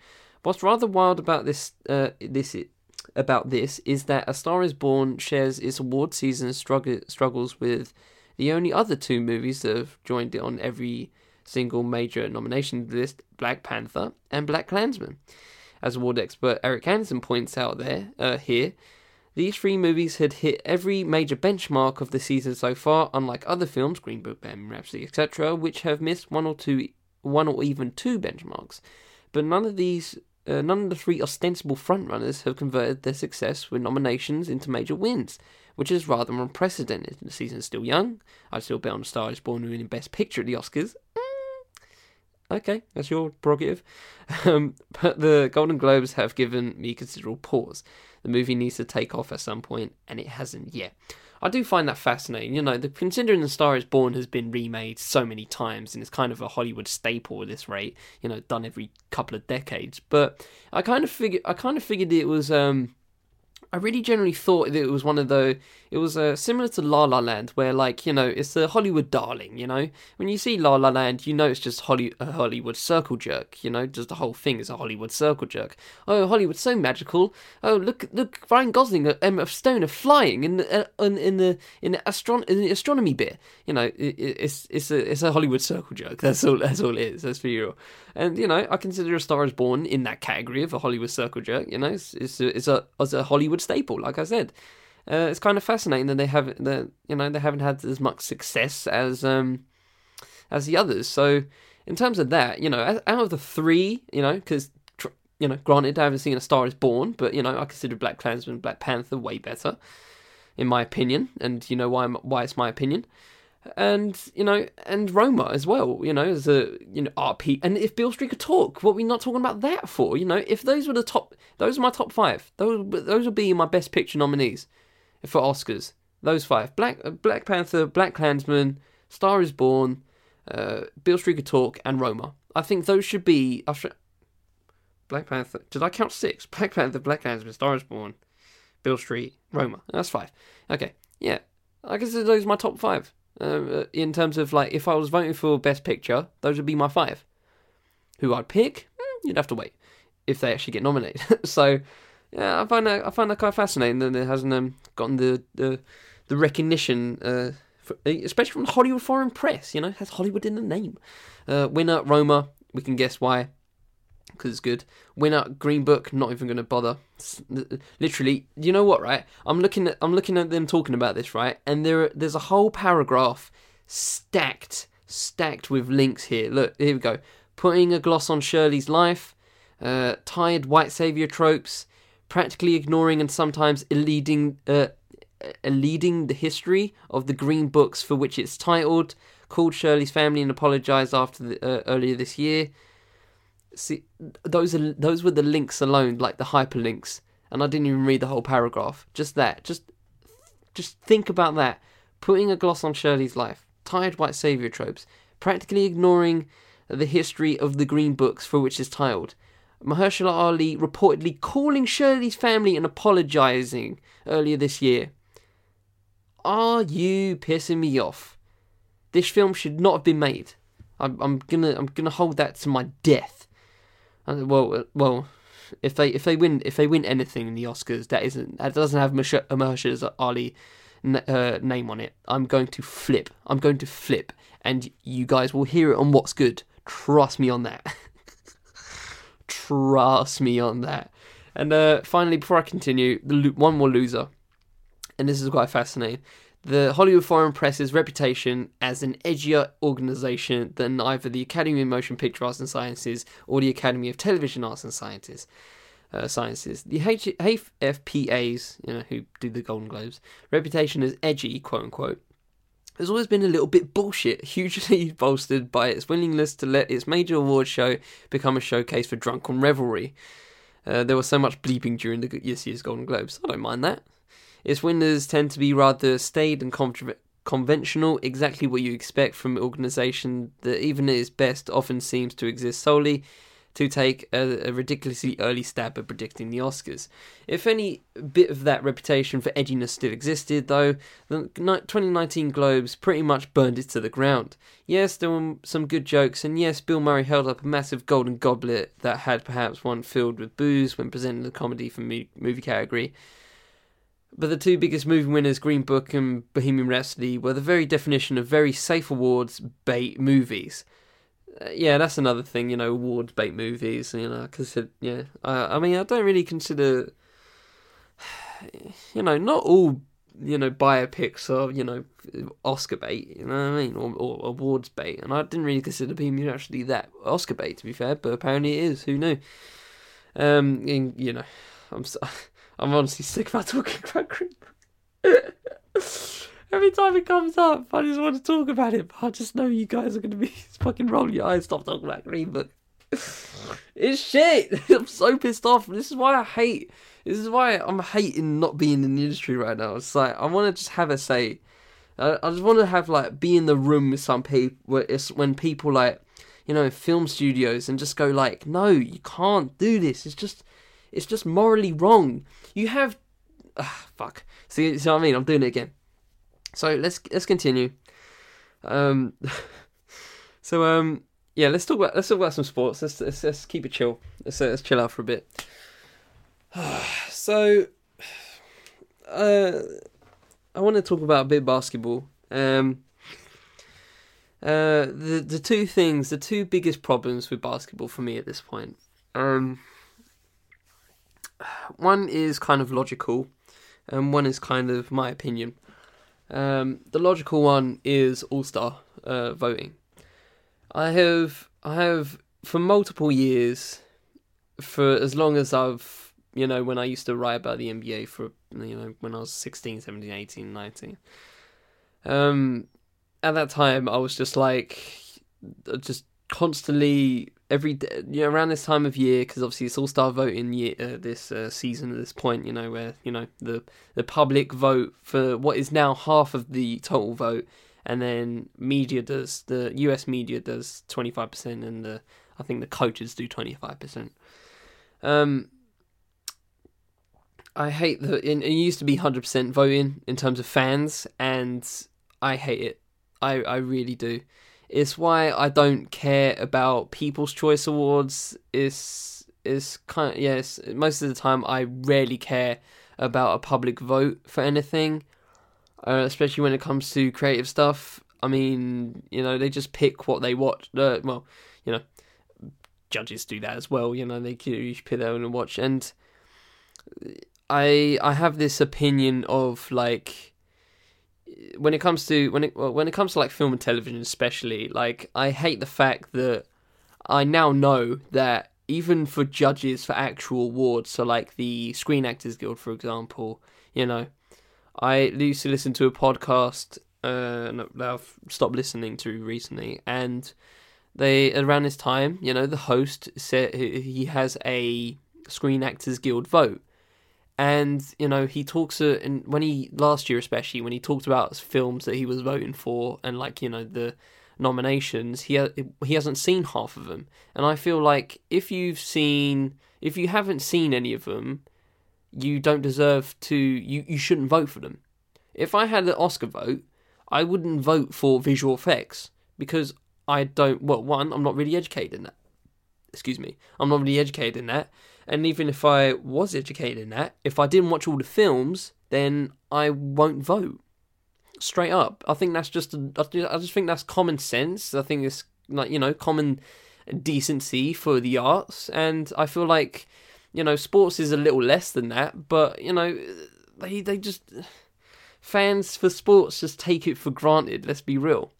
What's rather wild about this, uh, this about this is that A Star Is Born shares its award season struggle, struggles with the only other two movies that have joined it on every single major nomination list: Black Panther and Black Klansman. As award expert Erik Anderson points out there uh, here, these three movies had hit every major benchmark of the season so far, unlike other films, Green Book, Bohemian Rhapsody, etc., which have missed one or two, one or even two benchmarks. But none of these, uh, none of the three ostensible frontrunners have converted their success with nominations into major wins, which is rather unprecedented. The season's still young. I'd still bet on Star is Born winning Best Picture at the Oscars. Okay, that's your prerogative. *laughs* Um, but the Golden Globes have given me considerable pause. The movie needs to take off at some point, and it hasn't yet. I do find that fascinating. You know, the, considering The Star Is Born has been remade so many times, and it's kind of a Hollywood staple at this rate. You know, done every couple of decades. But I kind of figured, I kind of figured it was um, I really generally thought that it was one of the. It was uh, similar to La La Land, where like you know it's the Hollywood darling. You know, when you see La La Land, you know it's just Holly, a Hollywood circle jerk. You know, just the whole thing is a Hollywood circle jerk. Oh, Hollywood's so magical. Oh, look, look, Ryan Gosling and Emma Stone are flying in the uh, in, the in the, astron- in the astronomy bit. You know, it, it's it's a it's a Hollywood circle jerk. *laughs* That's all. That's all it is. That's for you. And you know, I consider A Star Is Born in that category of a Hollywood circle jerk. You know, it's it's a, it's a, it's a Hollywood staple. Like I said, uh, it's kind of fascinating that they haven't that you know they haven't had as much success as um as the others. So in terms of that, you know, out of the three, you know, because you know, granted, I haven't seen A Star Is Born, but you know, I consider Black Klansman, Black Panther way better, in my opinion, and you know why I'm, why it's my opinion and you know, and Roma as well. You know, as a you know RP. And if Beale Street could talk, what are we not talking about that for? You know, if those were the top, those are my top five. Those those would be my best picture nominees for Oscars. Those five: Black Black Panther, Black Klansman, Star Is Born, uh, Beale Street talk, and Roma. I think those should be. Black Panther. Did I count six? *laughs* Black Panther, Black Klansman, Star Is Born, Beale Street, Roma. That's five. Okay, yeah. I consider those are my top five. Uh, in terms of like, if I was voting for Best Picture, those would be my five. Who I'd pick, mm, you'd have to wait if they actually get nominated. *laughs* so, yeah, I find that I find that quite fascinating that it hasn't um, gotten the the, the recognition, uh, for, especially from the Hollywood foreign press. You know, has Hollywood in the name. Uh, winner Roma, we can guess why because it's good. Winner Green Book, not even going to bother. Literally, you know what? Right, I'm looking at I'm looking at them talking about this, right? And there there's a whole paragraph stacked stacked with links here. Look, here we go. Putting a gloss on Shirley's life, uh, tired white savior tropes, practically ignoring and sometimes eluding uh, the history of the Green Books for which it's titled. Called Shirley's family and apologized after the, uh, earlier this year see those are those were the links alone, like the hyperlinks, and I didn't even read the whole paragraph. Just that, just just think about that. Putting a gloss on Shirley's life, tired white savior tropes, practically ignoring the history of the green books for which it's titled. Mahershala Ali reportedly calling Shirley's family and apologizing earlier this year. Are you pissing me off? This film should not have been made. I'm, I'm gonna I'm gonna hold that to my death. Uh, well, well, if they if they win if they win anything in the Oscars that isn't that doesn't have Mahershala Ali uh, name on it, I'm going to flip. I'm going to flip, and you guys will hear it on What's Good. Trust me on that. *laughs* Trust me on that. And uh, finally, before I continue, the one more loser, and this is quite fascinating. The Hollywood Foreign Press's reputation as an edgier organisation than either the Academy of Motion Picture Arts and Sciences or the Academy of Television Arts and Sciences. Uh, sciences. The H- HFPA's, you know, who do the Golden Globes, reputation as edgy, quote unquote, has always been a little bit bullshit, hugely *laughs* bolstered by its willingness to let its major award show become a showcase for drunken revelry. Uh, there was so much bleeping during the this year's Golden Globes. I don't mind that. Its winners tend to be rather staid and conventional, exactly what you expect from an organisation that, even at its best, often seems to exist solely to take a, a, ridiculously early stab at predicting the Oscars. If any bit of that reputation for edginess still existed, though, the 2019 Globes pretty much burned it to the ground. Yes, there were some good jokes, and yes, Bill Murray held up a massive golden goblet that had perhaps one filled with booze when presenting the comedy for movie category. But the two biggest movie winners, Green Book and Bohemian Rhapsody, were the very definition of very safe awards bait movies. Yeah, that's another thing, you know, awards bait movies. You know, because yeah, I, I mean, I don't really consider, *sighs* you know, not all you know biopics are you know Oscar bait. You know what I mean, or, or awards bait. And I didn't really consider being actually that Oscar bait, to be fair. But apparently it is. Who knew? Um, you know, I'm so, *laughs* I'm honestly sick about talking about Green *laughs* Every time it comes up, I just want to talk about it, but I just know you guys are going to be *laughs* fucking rolling your eyes. Stop talking about Green Book. *laughs* it's shit. *laughs* I'm so pissed off. This is why I hate. This is why I'm hating not being in the industry right now. It's like I want to just have a say. I, just want to have like be in the room with some people. Where it's when people like, you know, film studios and just go like, no, you can't do this. It's just, it's just morally wrong. You have, ah, *sighs* fuck. See, see what I mean? I'm doing it again. So let's let's continue. Um, *laughs* so um, yeah, let's talk about let's talk about some sports. Let's let's, let's keep it chill. Let's let's chill out for a bit. *sighs* so, *sighs* uh, I want to talk about a bit basketball. Um, uh, the the two things, the two biggest problems with basketball for me at this point. Um, *sighs* one is kind of logical, and one is kind of my opinion. Um, the logical one is All Star uh, voting. I have I have for multiple years, for as long as I've you know when I used to write about the NBA for you know when I was 16, 17, 18, 19. Um, at that time I was just like just constantly every day, you know, around this time of year because obviously it's all star voting year uh, this uh, season at this point you know where you know the the public vote for what is now half of the total vote and then media does the US media does 25% and the I think the coaches do 25% um I hate the it, it used to be 100% voting in terms of fans and I hate it. I I really do it's why I don't care about People's Choice Awards. It's it's kind of, yes. Most of the time, I rarely care about a public vote for anything, uh, especially when it comes to creative stuff. I mean, you know, they just pick what they watch. Uh, well, you know, judges do that as well. You know, they you pick their own and watch. And I I have this opinion of like when it comes to when it well, when it comes to like film and television especially like i hate the fact that i now know that even for judges for actual awards so like the screen actors guild for example you know i used to listen to a podcast uh that i've stopped listening to recently and they around this time you know the host said he has a screen actors guild vote and you know he talks uh, and when he last year especially when he talked about films that he was voting for and like you know the nominations he ha- he hasn't seen half of them and i feel like if you've seen if you haven't seen any of them you don't deserve to you you shouldn't vote for them if i had an oscar vote I wouldn't vote for visual effects because I don't. Well, one, I'm not really educated in that. Excuse me, I'm not really educated in that. And even if I was educated in that, if I didn't watch all the films, then I won't vote. Straight up, I think that's just. I just think that's common sense. I think it's like you know common decency for the arts, and I feel like you know sports is a little less than that. But you know they they just fans for sports just take it for granted. Let's be real.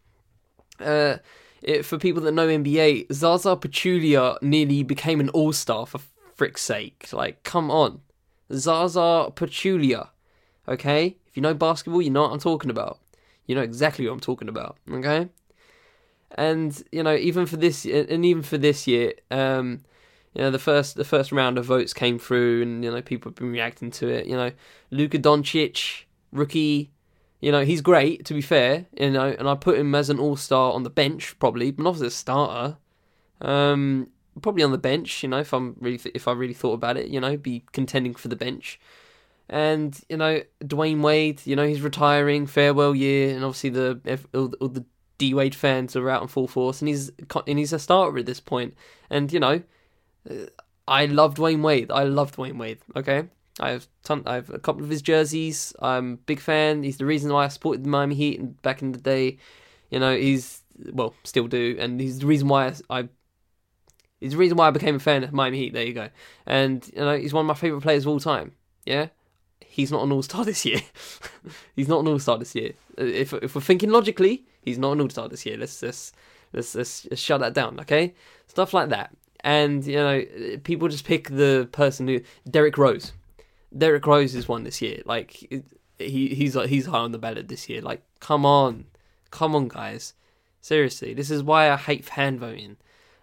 Uh, it, for people that know NBA, Zaza Pachulia nearly became an all star for frick's sake. Like, come on. Zaza Pachulia. Okay? If you know basketball, you know what I'm talking about. You know exactly what I'm talking about. Okay? And, you know, even for this and even for this year, um, you know, the first the first round of votes came through and, you know, people have been reacting to it. You know, Luka Doncic, rookie you know, he's great to be fair. You know, and I put him as an all star on the bench probably, but not as a starter. Um, probably on the bench. You know, if I'm really if I really thought about it, you know, be contending for the bench. And you know, Dwyane Wade. You know, he's retiring, farewell year, and obviously the all, all the D Wade fans are out in full force, and he's and he's a starter at this point. And you know, uh, I love Dwyane Wade. I love Dwyane Wade. Okay, I have ton, I have a couple of his jerseys. I'm a big fan. He's the reason why I supported the Miami Heat back in the day. You know, he's well, still do, and he's the reason why I, I he's the reason why I became a fan of Miami Heat. There you go. And you know, he's one of my favorite players of all time. Yeah, he's not an All Star this year. *laughs* he's not an All Star this year. Uh, if if we're thinking logically, he's not an All Star this year. Let's let's let's, let's, shut that down. Okay, stuff like that. And you know, people just pick the person who Derrick Rose. Derrick Rose is one this year. Like he he's like he's high on the ballot this year. Like come on, come on, guys. Seriously, this is why I hate fan voting.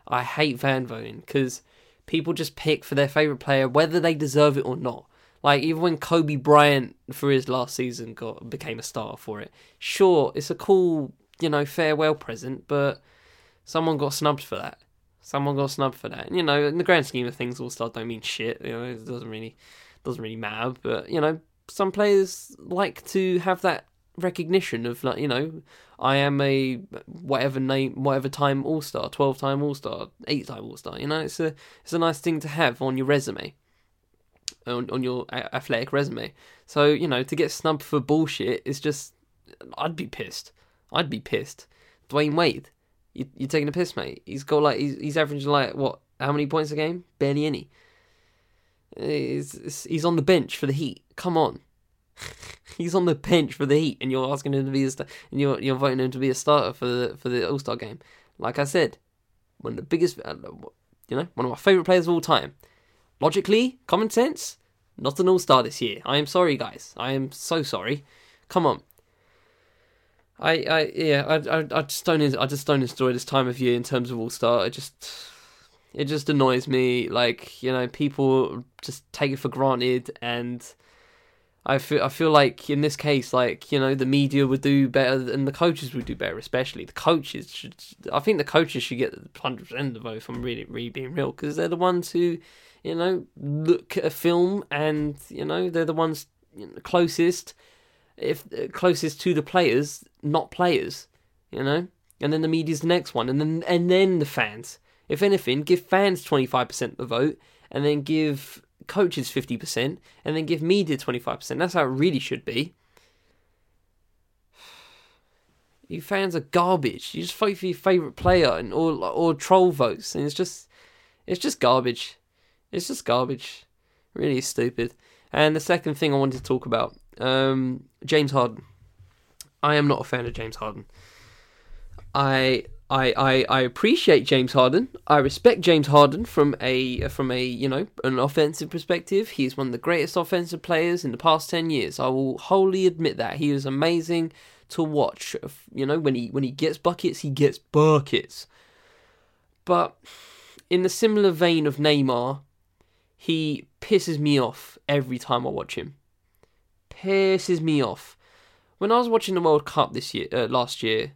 I hate fan voting because people just pick for their favorite player whether they deserve it or not. Like even when Kobe Bryant for his last season got became a star for it. Sure, it's a cool you know farewell present, but someone got snubbed for that. Someone got snubbed for that. And, you know, in the grand scheme of things, All Star don't mean shit. You know, it doesn't really doesn't really matter. But you know, some players like to have that recognition of like you know, I am a whatever name, whatever time All Star, twelve time All Star, eight time All Star. You know, it's a it's a nice thing to have on your resume. On, on your athletic resume, so you know to get snubbed for bullshit is just, I'd be pissed. I'd be pissed. Dwyane Wade, you, you're taking a piss, mate. He's got like he's he's averaging like what? How many points a game? Barely any. He's, he's on the bench for the Heat. Come on. He's on the bench for the Heat, and you're asking him to be a star- and you're you're voting him to be a starter for the for the All Star game. Like I said, one of the biggest, uh, you know, one of my favorite players of all time. Logically, common sense, not an All Star this year. I am sorry, guys. I am so sorry. Come on. I, I yeah I, I, I just don't I just don't enjoy this time of year in terms of All Star. I just it just annoys me. Like you know, people just take it for granted, and I feel I feel like in this case, like you know, the media would do better, and the coaches would do better. Especially the coaches should. I think the coaches should get hundred percent of the vote. If I'm really, really being real, because they're the ones who, you know, look at a film, and you know, they're the ones closest, if uh, closest to the players, not players. You know, and then the media's the next one, and then and then the fans if anything, give fans 25% of the vote and then give coaches 50% and then give media 25%. That's how it really should be. *sighs* You fans are garbage. You just vote for your favourite player and all or troll votes and it's just it's just garbage. It's just garbage. Really stupid. And the second thing I wanted to talk about, um, James Harden. I am not a fan of James Harden. I I, I, I appreciate James Harden. I respect James Harden from a from a you know an offensive perspective. He's one of the greatest offensive players in the past ten years. I will wholly admit that he is amazing to watch. You know when he when he gets buckets, he gets buckets. But in the similar vein of Neymar, he pisses me off every time I watch him. Pisses me off. When I was watching the World Cup this year, uh, last year,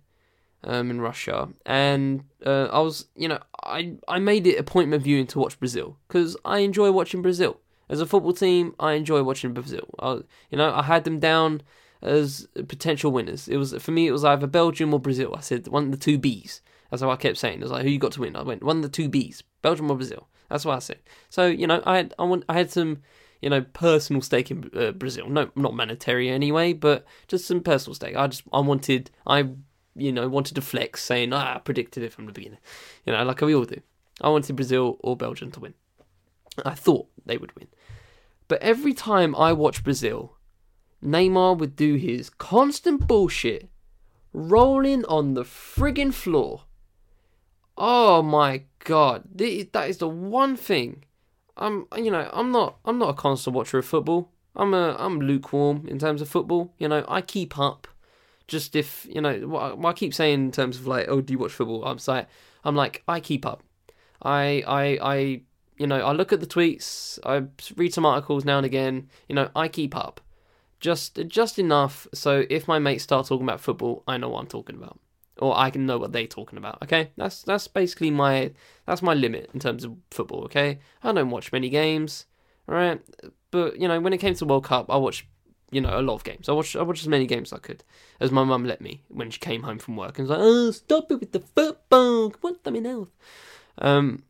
um, in Russia, and uh, I was, you know, I I made it a point of viewing to watch Brazil because I enjoy watching Brazil as a football team. I enjoy watching Brazil. I, you know, I had them down as potential winners. It was for me. It was either Belgium or Brazil. I said one of the two Bs. That's how I kept saying. It was like who you got to win. I went one of the two Bs, Belgium or Brazil. That's what I said. So you know, I had I, I had some you know personal stake in uh, Brazil. No, not monetary anyway, but just some personal stake. I just I wanted I you know wanted to flex, saying ah, I predicted it from the beginning. You know, like we all do. I wanted Brazil or Belgium to win. I thought they would win. But every time I watch Brazil, Neymar would do his constant bullshit, rolling on the friggin' floor. Oh my god, that is the one thing. I'm, you know, I'm not, I'm not a constant watcher of football. I'm a, I'm lukewarm in terms of football. You know, I keep up. Just if you know what, I keep saying in terms of like, oh, do you watch football? I'm like, I'm like, I keep up. I, I, I you know, I look at the tweets, I read some articles now and again. You know, I keep up, just just enough so if my mates start talking about football, I know what I'm talking about, or I can know what they're talking about. Okay, that's that's basically my that's my limit in terms of football. Okay, I don't watch many games, right? But you know, when it came to World Cup, I watched you know a lot of games. I watched I watched as many games as I could as my mum let me when she came home from work and was like, "Oh, stop it with the football! What the hell?" Um,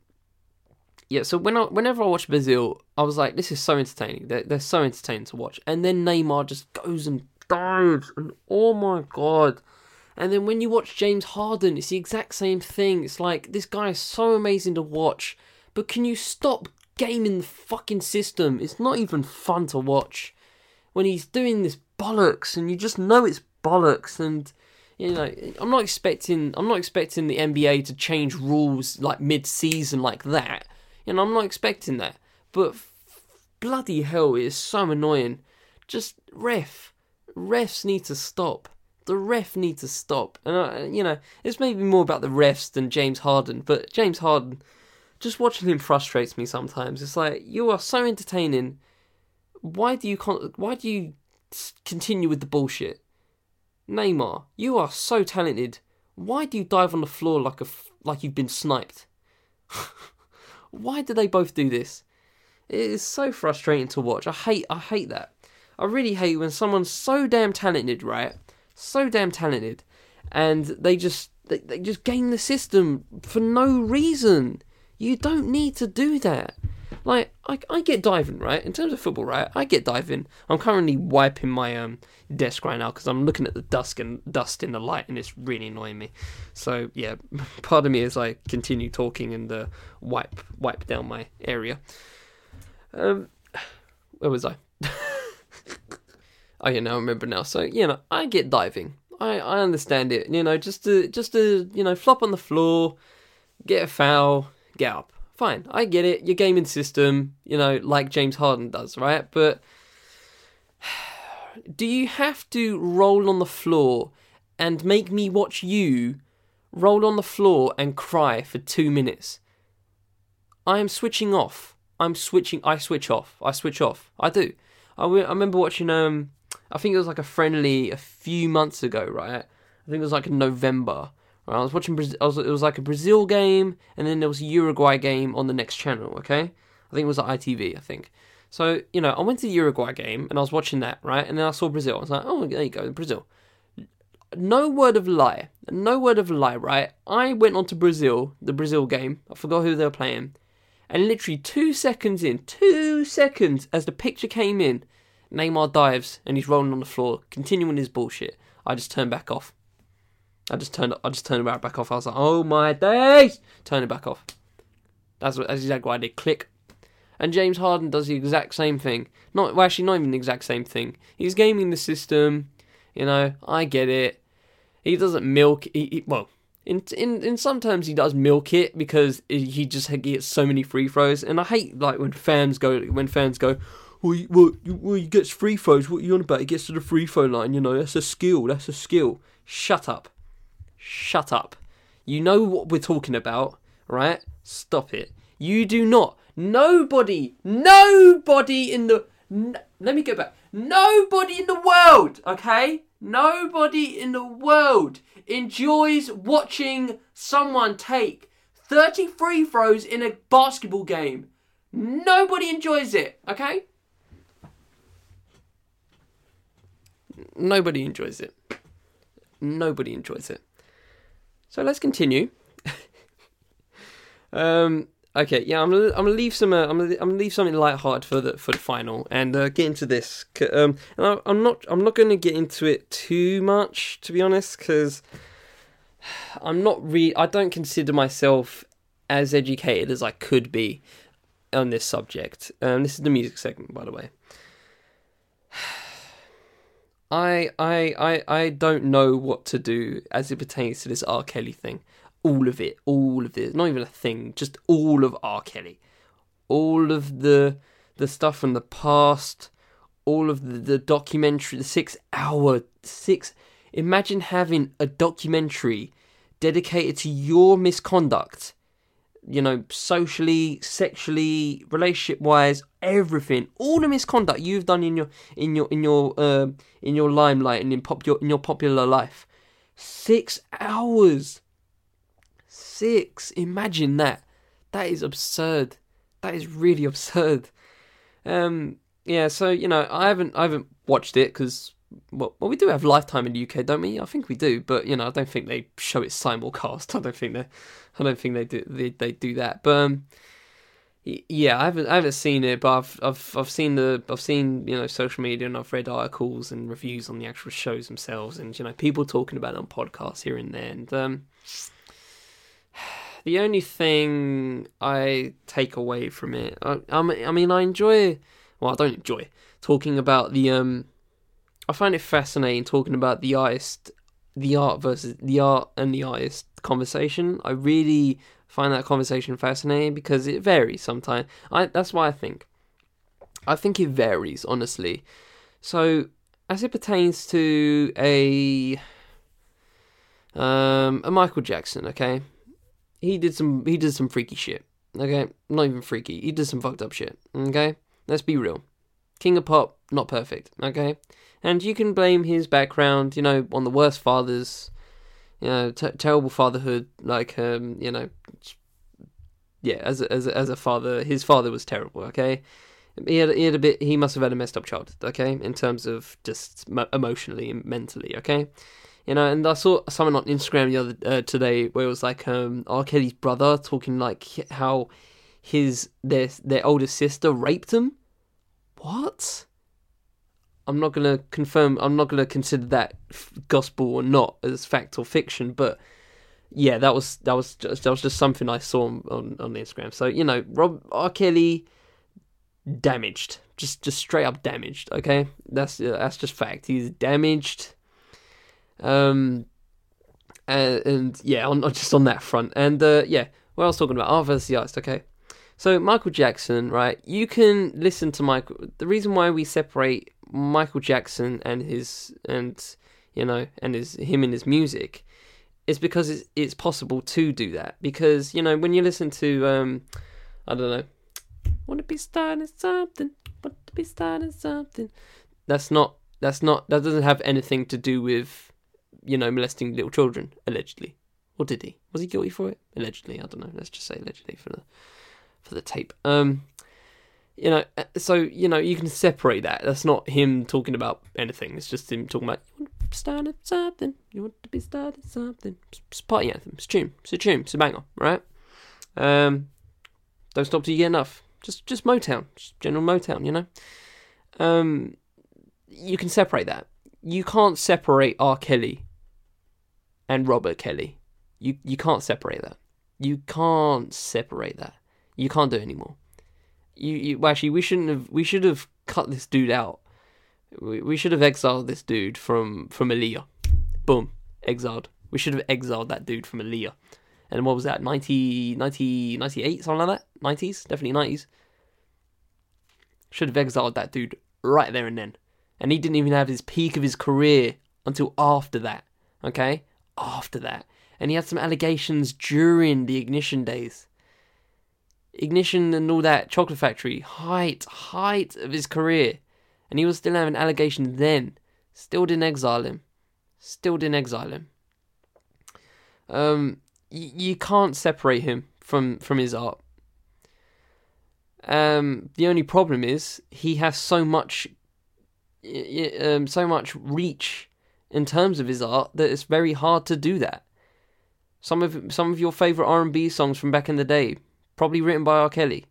yeah, so when I, whenever I watched Brazil, I was like, this is so entertaining. They're, they're so entertaining to watch. And then Neymar just goes and dives, and oh my god. And then when you watch James Harden, it's the exact same thing. It's like, this guy is so amazing to watch, but can you stop gaming the fucking system? It's not even fun to watch. When he's doing this bollocks, and you just know it's bollocks, and you know, I'm not expecting I'm not expecting the NBA to change rules like mid-season like that. You know, I'm not expecting that. But bloody hell, it is so annoying. Just ref. Refs need to stop. The ref need to stop. And, uh, you know, it's maybe more about the refs than James Harden. But James Harden, just watching him frustrates me sometimes. It's like, you are so entertaining. Why do you, con- why do you continue with the bullshit? Neymar, you are so talented. Why do you dive on the floor like a f- like you've been sniped? *laughs* Why do they both do this? It is so frustrating to watch. I hate I hate that. I really hate when someone's so damn talented, right? So damn talented and they just they, they just game the system for no reason. You don't need to do that. Like I, I get diving right in terms of football right. I get diving. I'm currently wiping my um desk right now because I'm looking at the dust and dust in the light and it's really annoying me. So yeah, *laughs* part of me is like continue talking and uh, wipe wipe down my area. Um, where was I? *laughs* oh yeah, now I remember now. So you know, I get diving. I I understand it. You know, just to just to you know flop on the floor, get a foul, get up fine, I get it. Your gaming system, you know, like James Harden does, right? But *sighs* do you have to roll on the floor and make me watch you roll on the floor and cry for two minutes? I am switching off. I'm switching. I switch off. I switch off. I do. I, w- I remember watching. Um, I think it was like a friendly a few months ago, right? I think it was like in November, I was watching. I was, it was like a Brazil game, and then there was a Uruguay game on the next channel. Okay, I think it was ITV. I think. So you know, I went to the Uruguay game and I was watching that right, and then I saw Brazil. I was like, oh, there you go, Brazil. No word of lie. No word of lie. Right. I went on to Brazil, the Brazil game. I forgot who they were playing, and literally two seconds in, two seconds as the picture came in, Neymar dives and he's rolling on the floor, continuing his bullshit. I just turned back off. I just turned I just turned it back off. I was like, oh my days! Turn it back off. That's what that's exactly what I did. Click. And James Harden does the exact same thing. Not well, actually not even the exact same thing. He's gaming the system. You know, I get it. He doesn't milk. He, he, well, in in in sometimes he does milk it because he just gets so many free throws. And I hate like when fans go when fans go. Well, well, well, he gets free throws. What are you on about? He gets to the free throw line. You know, that's a skill. That's a skill. Shut up. Shut up. You know what we're talking about, right? Stop it. You do not. Nobody, nobody in the. N- let me go back. Nobody in the world, okay? Nobody in the world enjoys watching someone take 30 free throws in a basketball game. Nobody enjoys it, okay? nobody enjoys it. Nobody enjoys it. So let's continue. *laughs* um, okay, yeah, I'm gonna I'm gonna leave some uh, I'm gonna I'm gonna leave something light-hearted for the for the final and uh, get into this. Um, and I, I'm not I'm not gonna get into it too much to be honest, because *sighs* I'm not re I don't consider myself as educated as I could be on this subject. Um, this is the music segment, by the way. I, I, I, I don't know what to do as it pertains to this R. Kelly thing. All of it, all of it, not even a thing, just all of R. Kelly, all of the the stuff from the past, all of the, the documentary, the six hour, six. Imagine having a documentary dedicated to your misconduct you know, socially, sexually, relationship wise, everything, all the misconduct you've done in your in your in your uh, in your limelight and in pop your in your popular life. Six hours. Six. Imagine that. That is absurd. That is really *laughs* absurd. Um. Yeah. So you know, I haven't I haven't watched it because well, well, we do have Lifetime in the UK, don't we? I think we do, but you know, I don't think they show it simulcast. *laughs* I don't think they, I don't think they do they, they do that. But um, yeah, I haven't I haven't seen it, but I've I've I've seen the I've seen you know social media and I've read articles and reviews on the actual shows themselves, and you know people talking about it on podcasts here and there. And um, *sighs* the only thing I take away from it, I, I mean, I enjoy. Well, I don't enjoy talking about the um I find it fascinating talking about the artist, the art versus the art and the artist conversation. I really find that conversation fascinating because it varies sometimes. I that's why I think. I think it varies honestly. So as it pertains to a um a Michael Jackson, okay, he did some he did some freaky shit. Okay, not even freaky. He did some fucked up shit. Okay, let's be real. King of Pop, not perfect. Okay, and you can blame his background, you know, on the worst fathers, you know, t- terrible fatherhood. Like, um, you know, yeah, as a, as a, as a father, his father was terrible. Okay, he had he had a bit. He must have had a messed up childhood. Okay, in terms of just mo- emotionally and mentally. Okay. You know, and I saw someone on Instagram the other uh, today where it was like um, R. Kelly's brother talking like how his their their older sister raped him. What? I'm not going to confirm, I'm not going to consider that gospel or not as fact or fiction, but yeah, that was that was just that was just something I saw on on, Instagram. So you know, Rob R. Kelly damaged, just just straight up damaged. Okay, that's uh, that's just fact. He's damaged. Um, and, and yeah, on just on that front, and uh, yeah, what I was talking about, art versus the artist. Okay, so Michael Jackson, right? You can listen to Michael. The reason why we separate Michael Jackson and his and you know and his him and his music is because it's, it's possible to do that. Because you know when you listen to um I don't know want to be starting something want to be starting something that's not that's not that doesn't have anything to do with you know molesting little children allegedly. Or did he? Was he guilty for it? Allegedly I don't know. Let's just say allegedly for the for the tape. Um you know, uh, so you know you can separate that. That's not him talking about anything. It's just him talking about you want to start something. You want to be starting something. It's party anthem. It's a tune. It's a tune. It's a banger, right? Um, don't stop till you get enough. Just just Motown, just general Motown. You know, um, you can separate that. You can't separate R. Kelly and Robert Kelly. You you can't separate that. You can't separate that. You can't do it anymore you, you actually we shouldn't have we should have cut this dude out. We, we should have exiled this dude from from Aaliyah. Boom, exiled. We should have exiled that dude from Aaliyah. And what was that? 90, 90 98, something like that? 90s? Definitely 90s. Should have exiled that dude right there and then. And he didn't even have his peak of his career until after that. Okay? After that. And he had some allegations during the ignition days. Ignition and all that, Chocolate Factory, height, height of his career. And he was still having allegations then. Still didn't exile him. Still didn't exile him. Um, y- you can't separate him from, from his art. Um, the only problem is he has so much um, so much reach in terms of his art that it's very hard to do that. Some of some of your favorite R and B songs from back in the day, probably written by R. Kelly.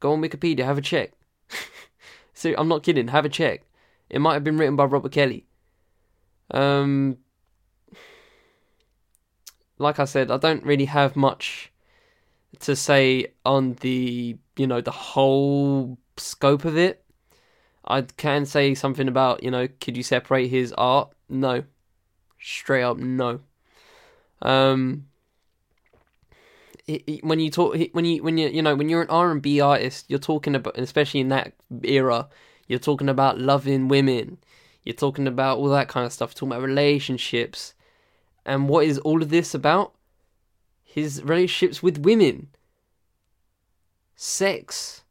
Go on Wikipedia, have a check. *laughs* so I'm not kidding, have a check. It might have been written by Robert Kelly. Um, like I said, I don't really have much to say on the you know the whole scope of it. I can say something about you know could you separate his art? No, straight up no. Um, when you talk when you when you you know when you're an R and B artist, you're talking about especially in that era, you're talking about loving women, you're talking about all that kind of stuff, talking about relationships, and what is all of this about? His relationships with women, sex,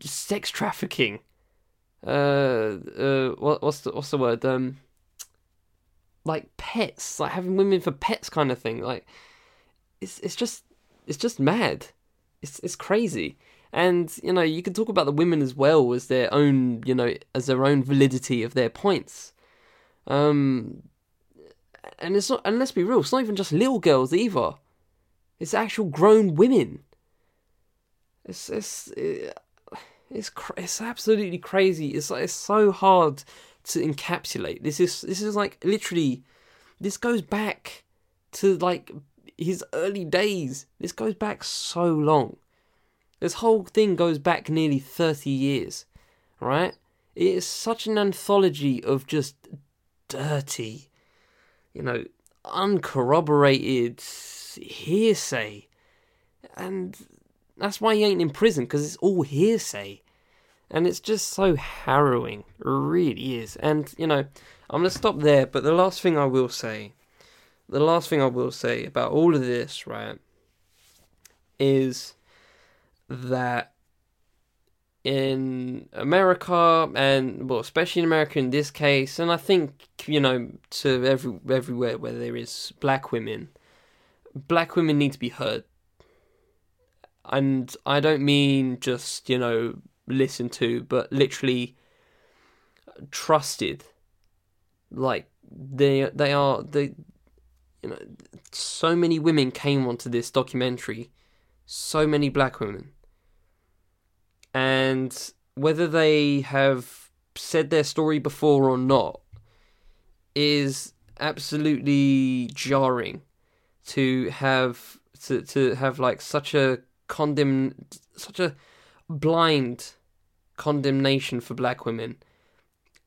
sex trafficking. Uh, uh, what, what's the what's the word? Um, like pets, like having women for pets, kind of thing. Like, it's it's just it's just mad. It's it's crazy. And you know, you can talk about the women as well as their own, you know, as their own validity of their points. Um, and it's not. And let's be real, it's not even just little girls either. It's actual grown women. It's it's it's it's absolutely crazy. It's like, it's so hard to encapsulate. This is this is like literally this goes back to like his early days. This goes back so long. This whole thing goes back nearly 30 years, right? It is such an anthology of just dirty, you know, uncorroborated hearsay. And that's why he ain't in prison, because it's all hearsay. And it's just so harrowing. It really is. And, you know, I'm going to stop there, but the last thing I will say, the last thing I will say about all of this, right, is that in America and well, especially in America in this case, and I think you know to every everywhere where there is black women, black women need to be heard. And I don't mean just you know listened to, but literally trusted. Like they they are they you know so many women came onto this documentary, so many black women. And whether they have said their story before or not is absolutely jarring to have to to have like such a condemn such a blind condemnation for black women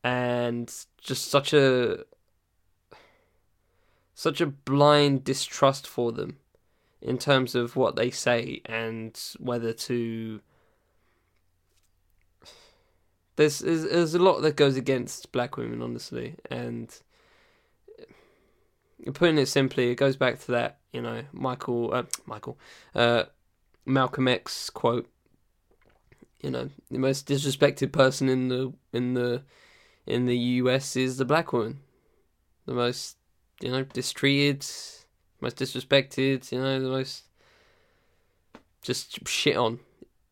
and just such a such a blind distrust for them in terms of what they say and whether to there's there's, a lot that goes against black women honestly. And putting it simply it goes back to that you know michael uh, michael uh, malcolm x quote you know the most disrespected person in the in the in the US is the black woman, the most you know mistreated, most disrespected, you know the most just shit on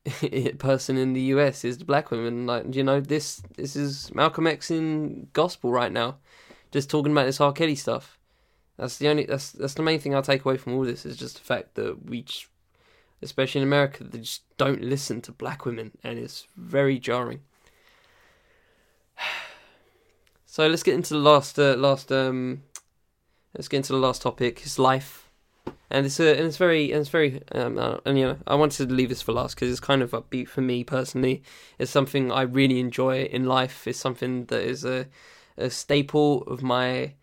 *laughs* person in the US is the black woman. Like you know this this is Malcolm X in gospel right now, just talking about this R Kelly stuff. That's the only that's that's the main thing I take away from all this is just the fact that we especially in America, they just don't listen to black women, and it's very jarring. *sighs* So let's get into the last, uh, last, um, let's get into the last topic. His life, and it's uh, and it's very, and it's very, um, uh, and you know, I wanted to leave this for last because it's kind of upbeat for me personally. It's something I really enjoy in life. It's something that is a, a staple of my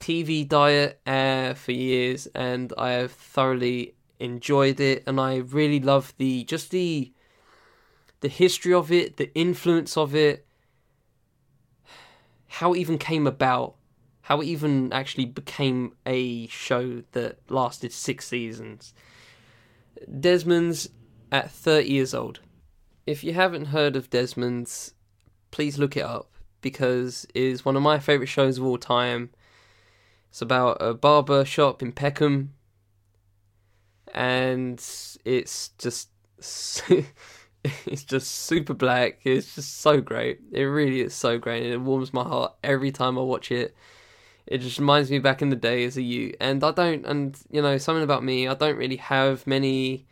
TV diet uh, for years, and I have thoroughly enjoyed it, and I really love the just the the history of it, the influence of it, how it even came about, how it even actually became a show that lasted six seasons. Desmond's at 30 years old. If you haven't heard of Desmond's, please look it up because it is one of my favourite shows of all time. It's about a barber shop in Peckham and it's just *laughs* it's just super black. It's just so great. It really is so great. It warms my heart every time I watch it. It just reminds me back in the day as a you And I don't, and you know, something about me, I don't really have many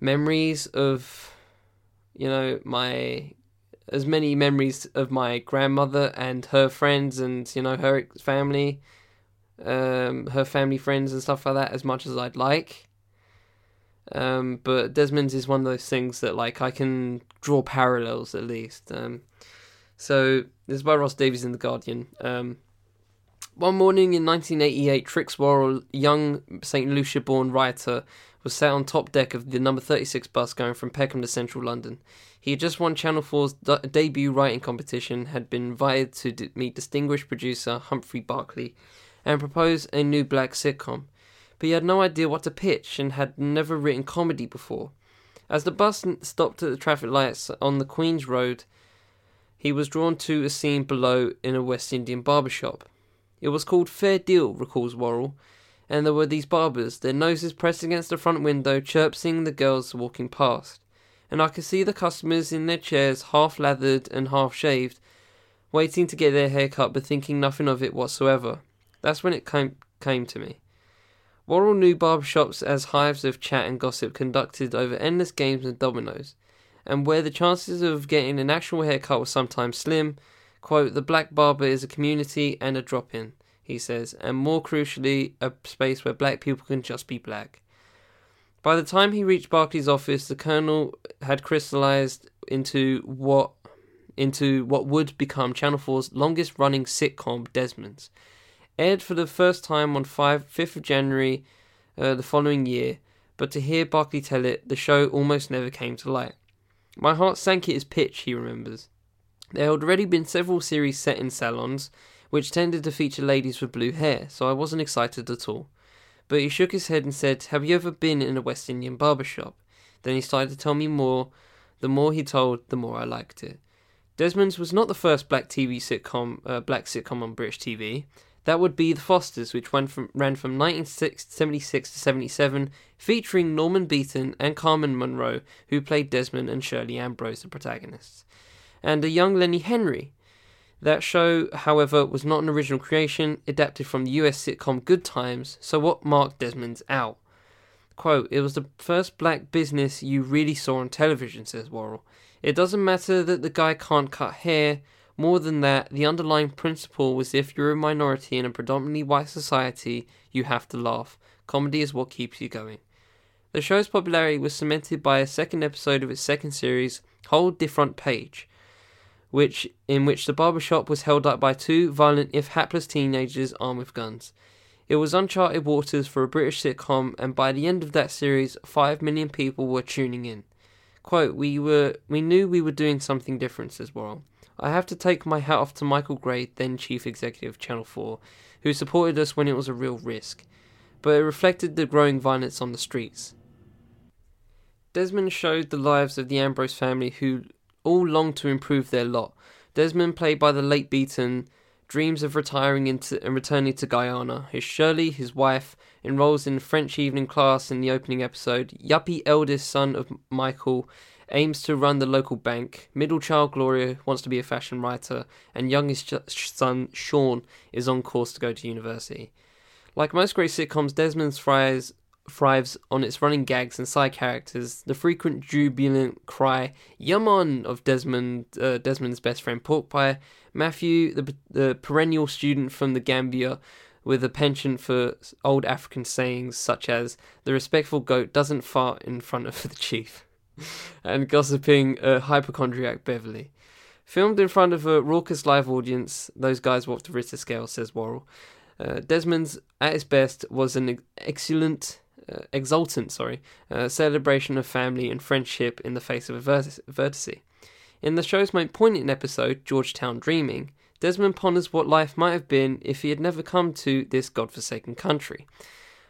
memories of, you know, my, as many memories of my grandmother and her friends and, you know, her family, um, her family friends and stuff like that as much as I'd like. Um, but Desmond's is one of those things that like I can draw parallels at least. Um, so this is by Ross Davies in the Guardian. Um, one morning in 1988, Trix Worrell, young St Lucia-born writer, was sat on top deck of the number 36 bus going from Peckham to central London. He had just won Channel 4's d- debut writing competition, had been invited to d- meet distinguished producer Humphrey Barclay, and propose a new black sitcom but he had no idea what to pitch and had never written comedy before. As the bus stopped at the traffic lights on the Queen's Road, he was drawn to a scene below in a West Indian barber shop. It was called Fair Deal, recalls Worrell, and there were these barbers, their noses pressed against the front window, chirping the girls walking past. And I could see the customers in their chairs, half lathered and half shaved, waiting to get their hair cut but thinking nothing of it whatsoever. That's when it came, came to me. Worrell knew barbershops as hives of chat and gossip conducted over endless games and dominoes, and where the chances of getting an actual haircut were sometimes slim. Quote, the black barber is a community and a drop in, he says, and more crucially, a space where black people can just be black. By the time he reached Barclay's office, the kernel had crystallized into what into what would become Channel 4's longest running sitcom, Desmond's aired for the first time on 5, 5th of January uh, the following year, but to hear Barclay tell it, the show almost never came to light. My heart sank at his pitch, he remembers. There had already been several series set in salons, which tended to feature ladies with blue hair, so I wasn't excited at all. But he shook his head and said, Have you ever been in a West Indian barber shop? Then he started to tell me more. The more he told, the more I liked it. Desmond's was not the first black TV sitcom, uh, black sitcom on British TV. That would be The Fosters, which ran from, ran from 1976 to 77, featuring Norman Beaton and Carmen Munro, who played Desmond and Shirley Ambrose, the protagonists, and a young Lenny Henry. That show, however, was not an original creation, adapted from the US sitcom Good Times, so what marked Desmond's out? Quote, it was the first black business you really saw on television, says Worrell. It doesn't matter that the guy can't cut hair, more than that, the underlying principle was if you're a minority in a predominantly white society, you have to laugh. Comedy is what keeps you going. The show's popularity was cemented by a second episode of its second series, Hold Front Page, which in which the barbershop was held up by two violent if hapless teenagers armed with guns. It was uncharted waters for a British sitcom, and by the end of that series, five million people were tuning in. Quote, we were we knew we were doing something different, says Worrell. I have to take my hat off to Michael Grade, then Chief Executive of Channel 4, who supported us when it was a real risk, but it reflected the growing violence on the streets. Desmond showed the lives of the Ambrose family who all long to improve their lot. Desmond, played by the late Beaton, dreams of retiring into and returning to Guyana. His Shirley, his wife, enrolls in French evening class in the opening episode. Yuppie eldest son of Michael aims to run the local bank. Middle child Gloria wants to be a fashion writer, and youngest son Sean is on course to go to university. Like most great sitcoms, Desmond thrives, thrives on its running gags and side characters. The frequent jubilant cry "Yaman" of Desmond, uh, Desmond's best friend Pork Pie, Matthew, the, the perennial student from the Gambia, with a penchant for old African sayings such as "The respectful goat doesn't fart in front of *laughs* the chief." *laughs* and gossiping a hypochondriac Beverly. Filmed in front of a raucous live audience, those guys walked the Richter scale, says Worrell. Uh, Desmond's, at its best, was an excellent, uh, exultant, sorry, uh, celebration of family and friendship in the face of adversity. In the show's most poignant episode, Georgetown Dreaming, Desmond ponders what life might have been if he had never come to this godforsaken country.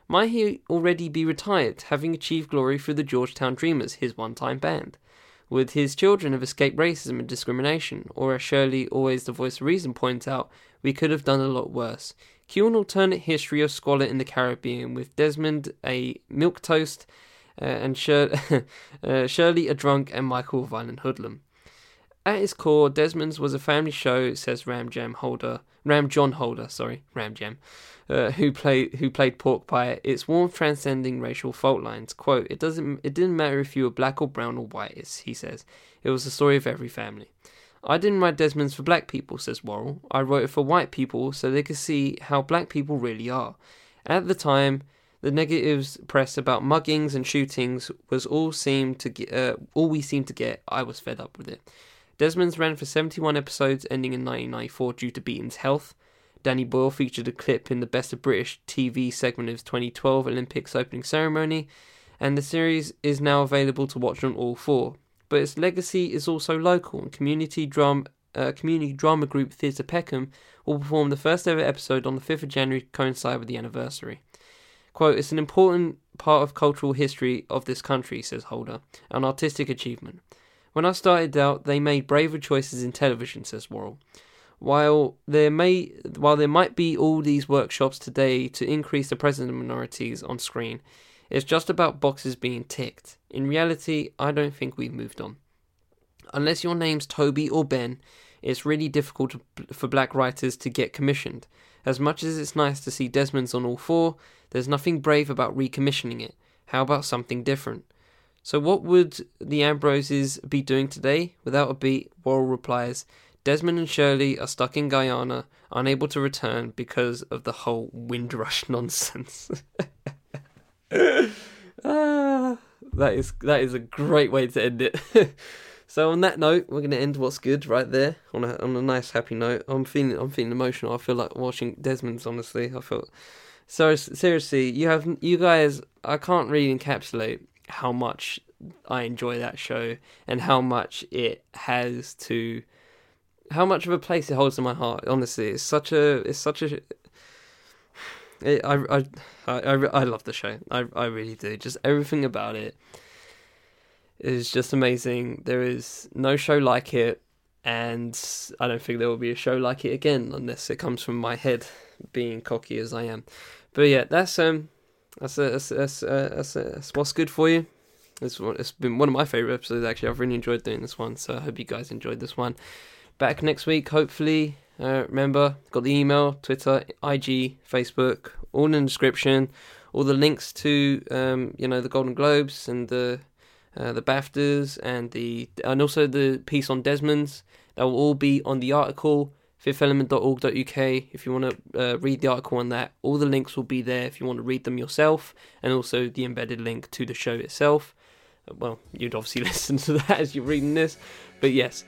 Might he already be retired, having achieved glory through the Georgetown Dreamers, his one time band? Would his children have escaped racism and discrimination? Or, as Shirley, always the voice of reason, points out, we could have done a lot worse. Cue an alternate history of squalor in the Caribbean, with Desmond a milk toast uh, and Shir- *laughs* uh, Shirley a drunk and Michael a violent hoodlum. At its core, Desmond's was a family show, says Ram Jam Holder, Ram John Holder, sorry, Ram Jam, uh, who played who played Pork Pie. It's warmth transcending racial fault lines. Quote: It doesn't. It didn't matter if you were black or brown or white. He says it was the story of every family. I didn't write Desmond's for black people, says Worrell. I wrote it for white people so they could see how black people really are. At the time, the negatives press about muggings and shootings was all seemed to get, uh, all we seemed to get. I was fed up with it. Desmond's ran for 71 episodes, ending in 1994 due to Beaton's health. Danny Boyle featured a clip in the Best of British TV segment of 2012 Olympics opening ceremony, and the series is now available to watch on all four. But its legacy is also local, and community drama, uh, community drama group Theatre Peckham will perform the first ever episode on the 5th of January to coincide with the anniversary. Quote, it's an important part of cultural history of this country, says Holder, an artistic achievement. When I started out, they made braver choices in television, says Worrell. While there may, while there might be all these workshops today to increase the presence of minorities on screen, it's just about boxes being ticked. In reality, I don't think we've moved on. Unless your name's Toby or Ben, it's really difficult for black writers to get commissioned. As much as it's nice to see Desmond's on all four, there's nothing brave about recommissioning it. How about something different? So, what would the Ambroses be doing today? Without a beat, Worrell replies Desmond and Shirley are stuck in Guyana, unable to return because of the whole Windrush *laughs* nonsense. *laughs* ah, *laughs* that is that is a great way to end it. *laughs* so on that note, we're gonna end what's good right there on a on a nice happy note. I'm feeling I'm feeling emotional. I feel like watching Desmond's. Honestly, I feel so seriously. You have you guys. I can't really encapsulate how much I enjoy that show and how much it has to how much of a place it holds in my heart honestly it's such a it's such a it, I, I I I love the show I I really do just everything about it is just amazing there is no show like it and I don't think there will be a show like it again unless it comes from my head being cocky as I am but yeah that's um that's, a, that's, that's, uh, that's, uh, that's what's good for you. It's, it's been one of my favorite episodes, actually. I've really enjoyed doing this one, so I hope you guys enjoyed this one. Back next week, hopefully. Uh, remember, got the email, Twitter, IG, Facebook, all in the description. All the links to, um, you know, the Golden Globes and the uh, the BAFTAs and the and also the piece on Desmond's. That will all be on the article fifthelement.org.uk if you want to uh, read the article on that. All the links will be there if you want to read them yourself, and also the embedded link to the show itself. Well, you'd obviously *laughs* listen to that as you're reading this, but yes,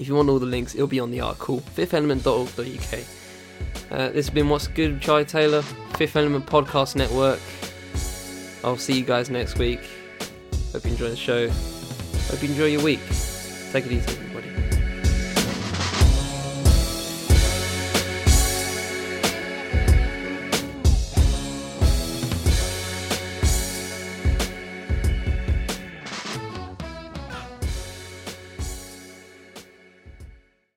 if you want all the links, it'll be on the article fifthelement.org.uk. Uh, this has been What's Good Charlie Taylor, Fifth Element Podcast Network. I'll see you guys next week. Hope you enjoy the show. Hope you enjoy your week. Take it easy.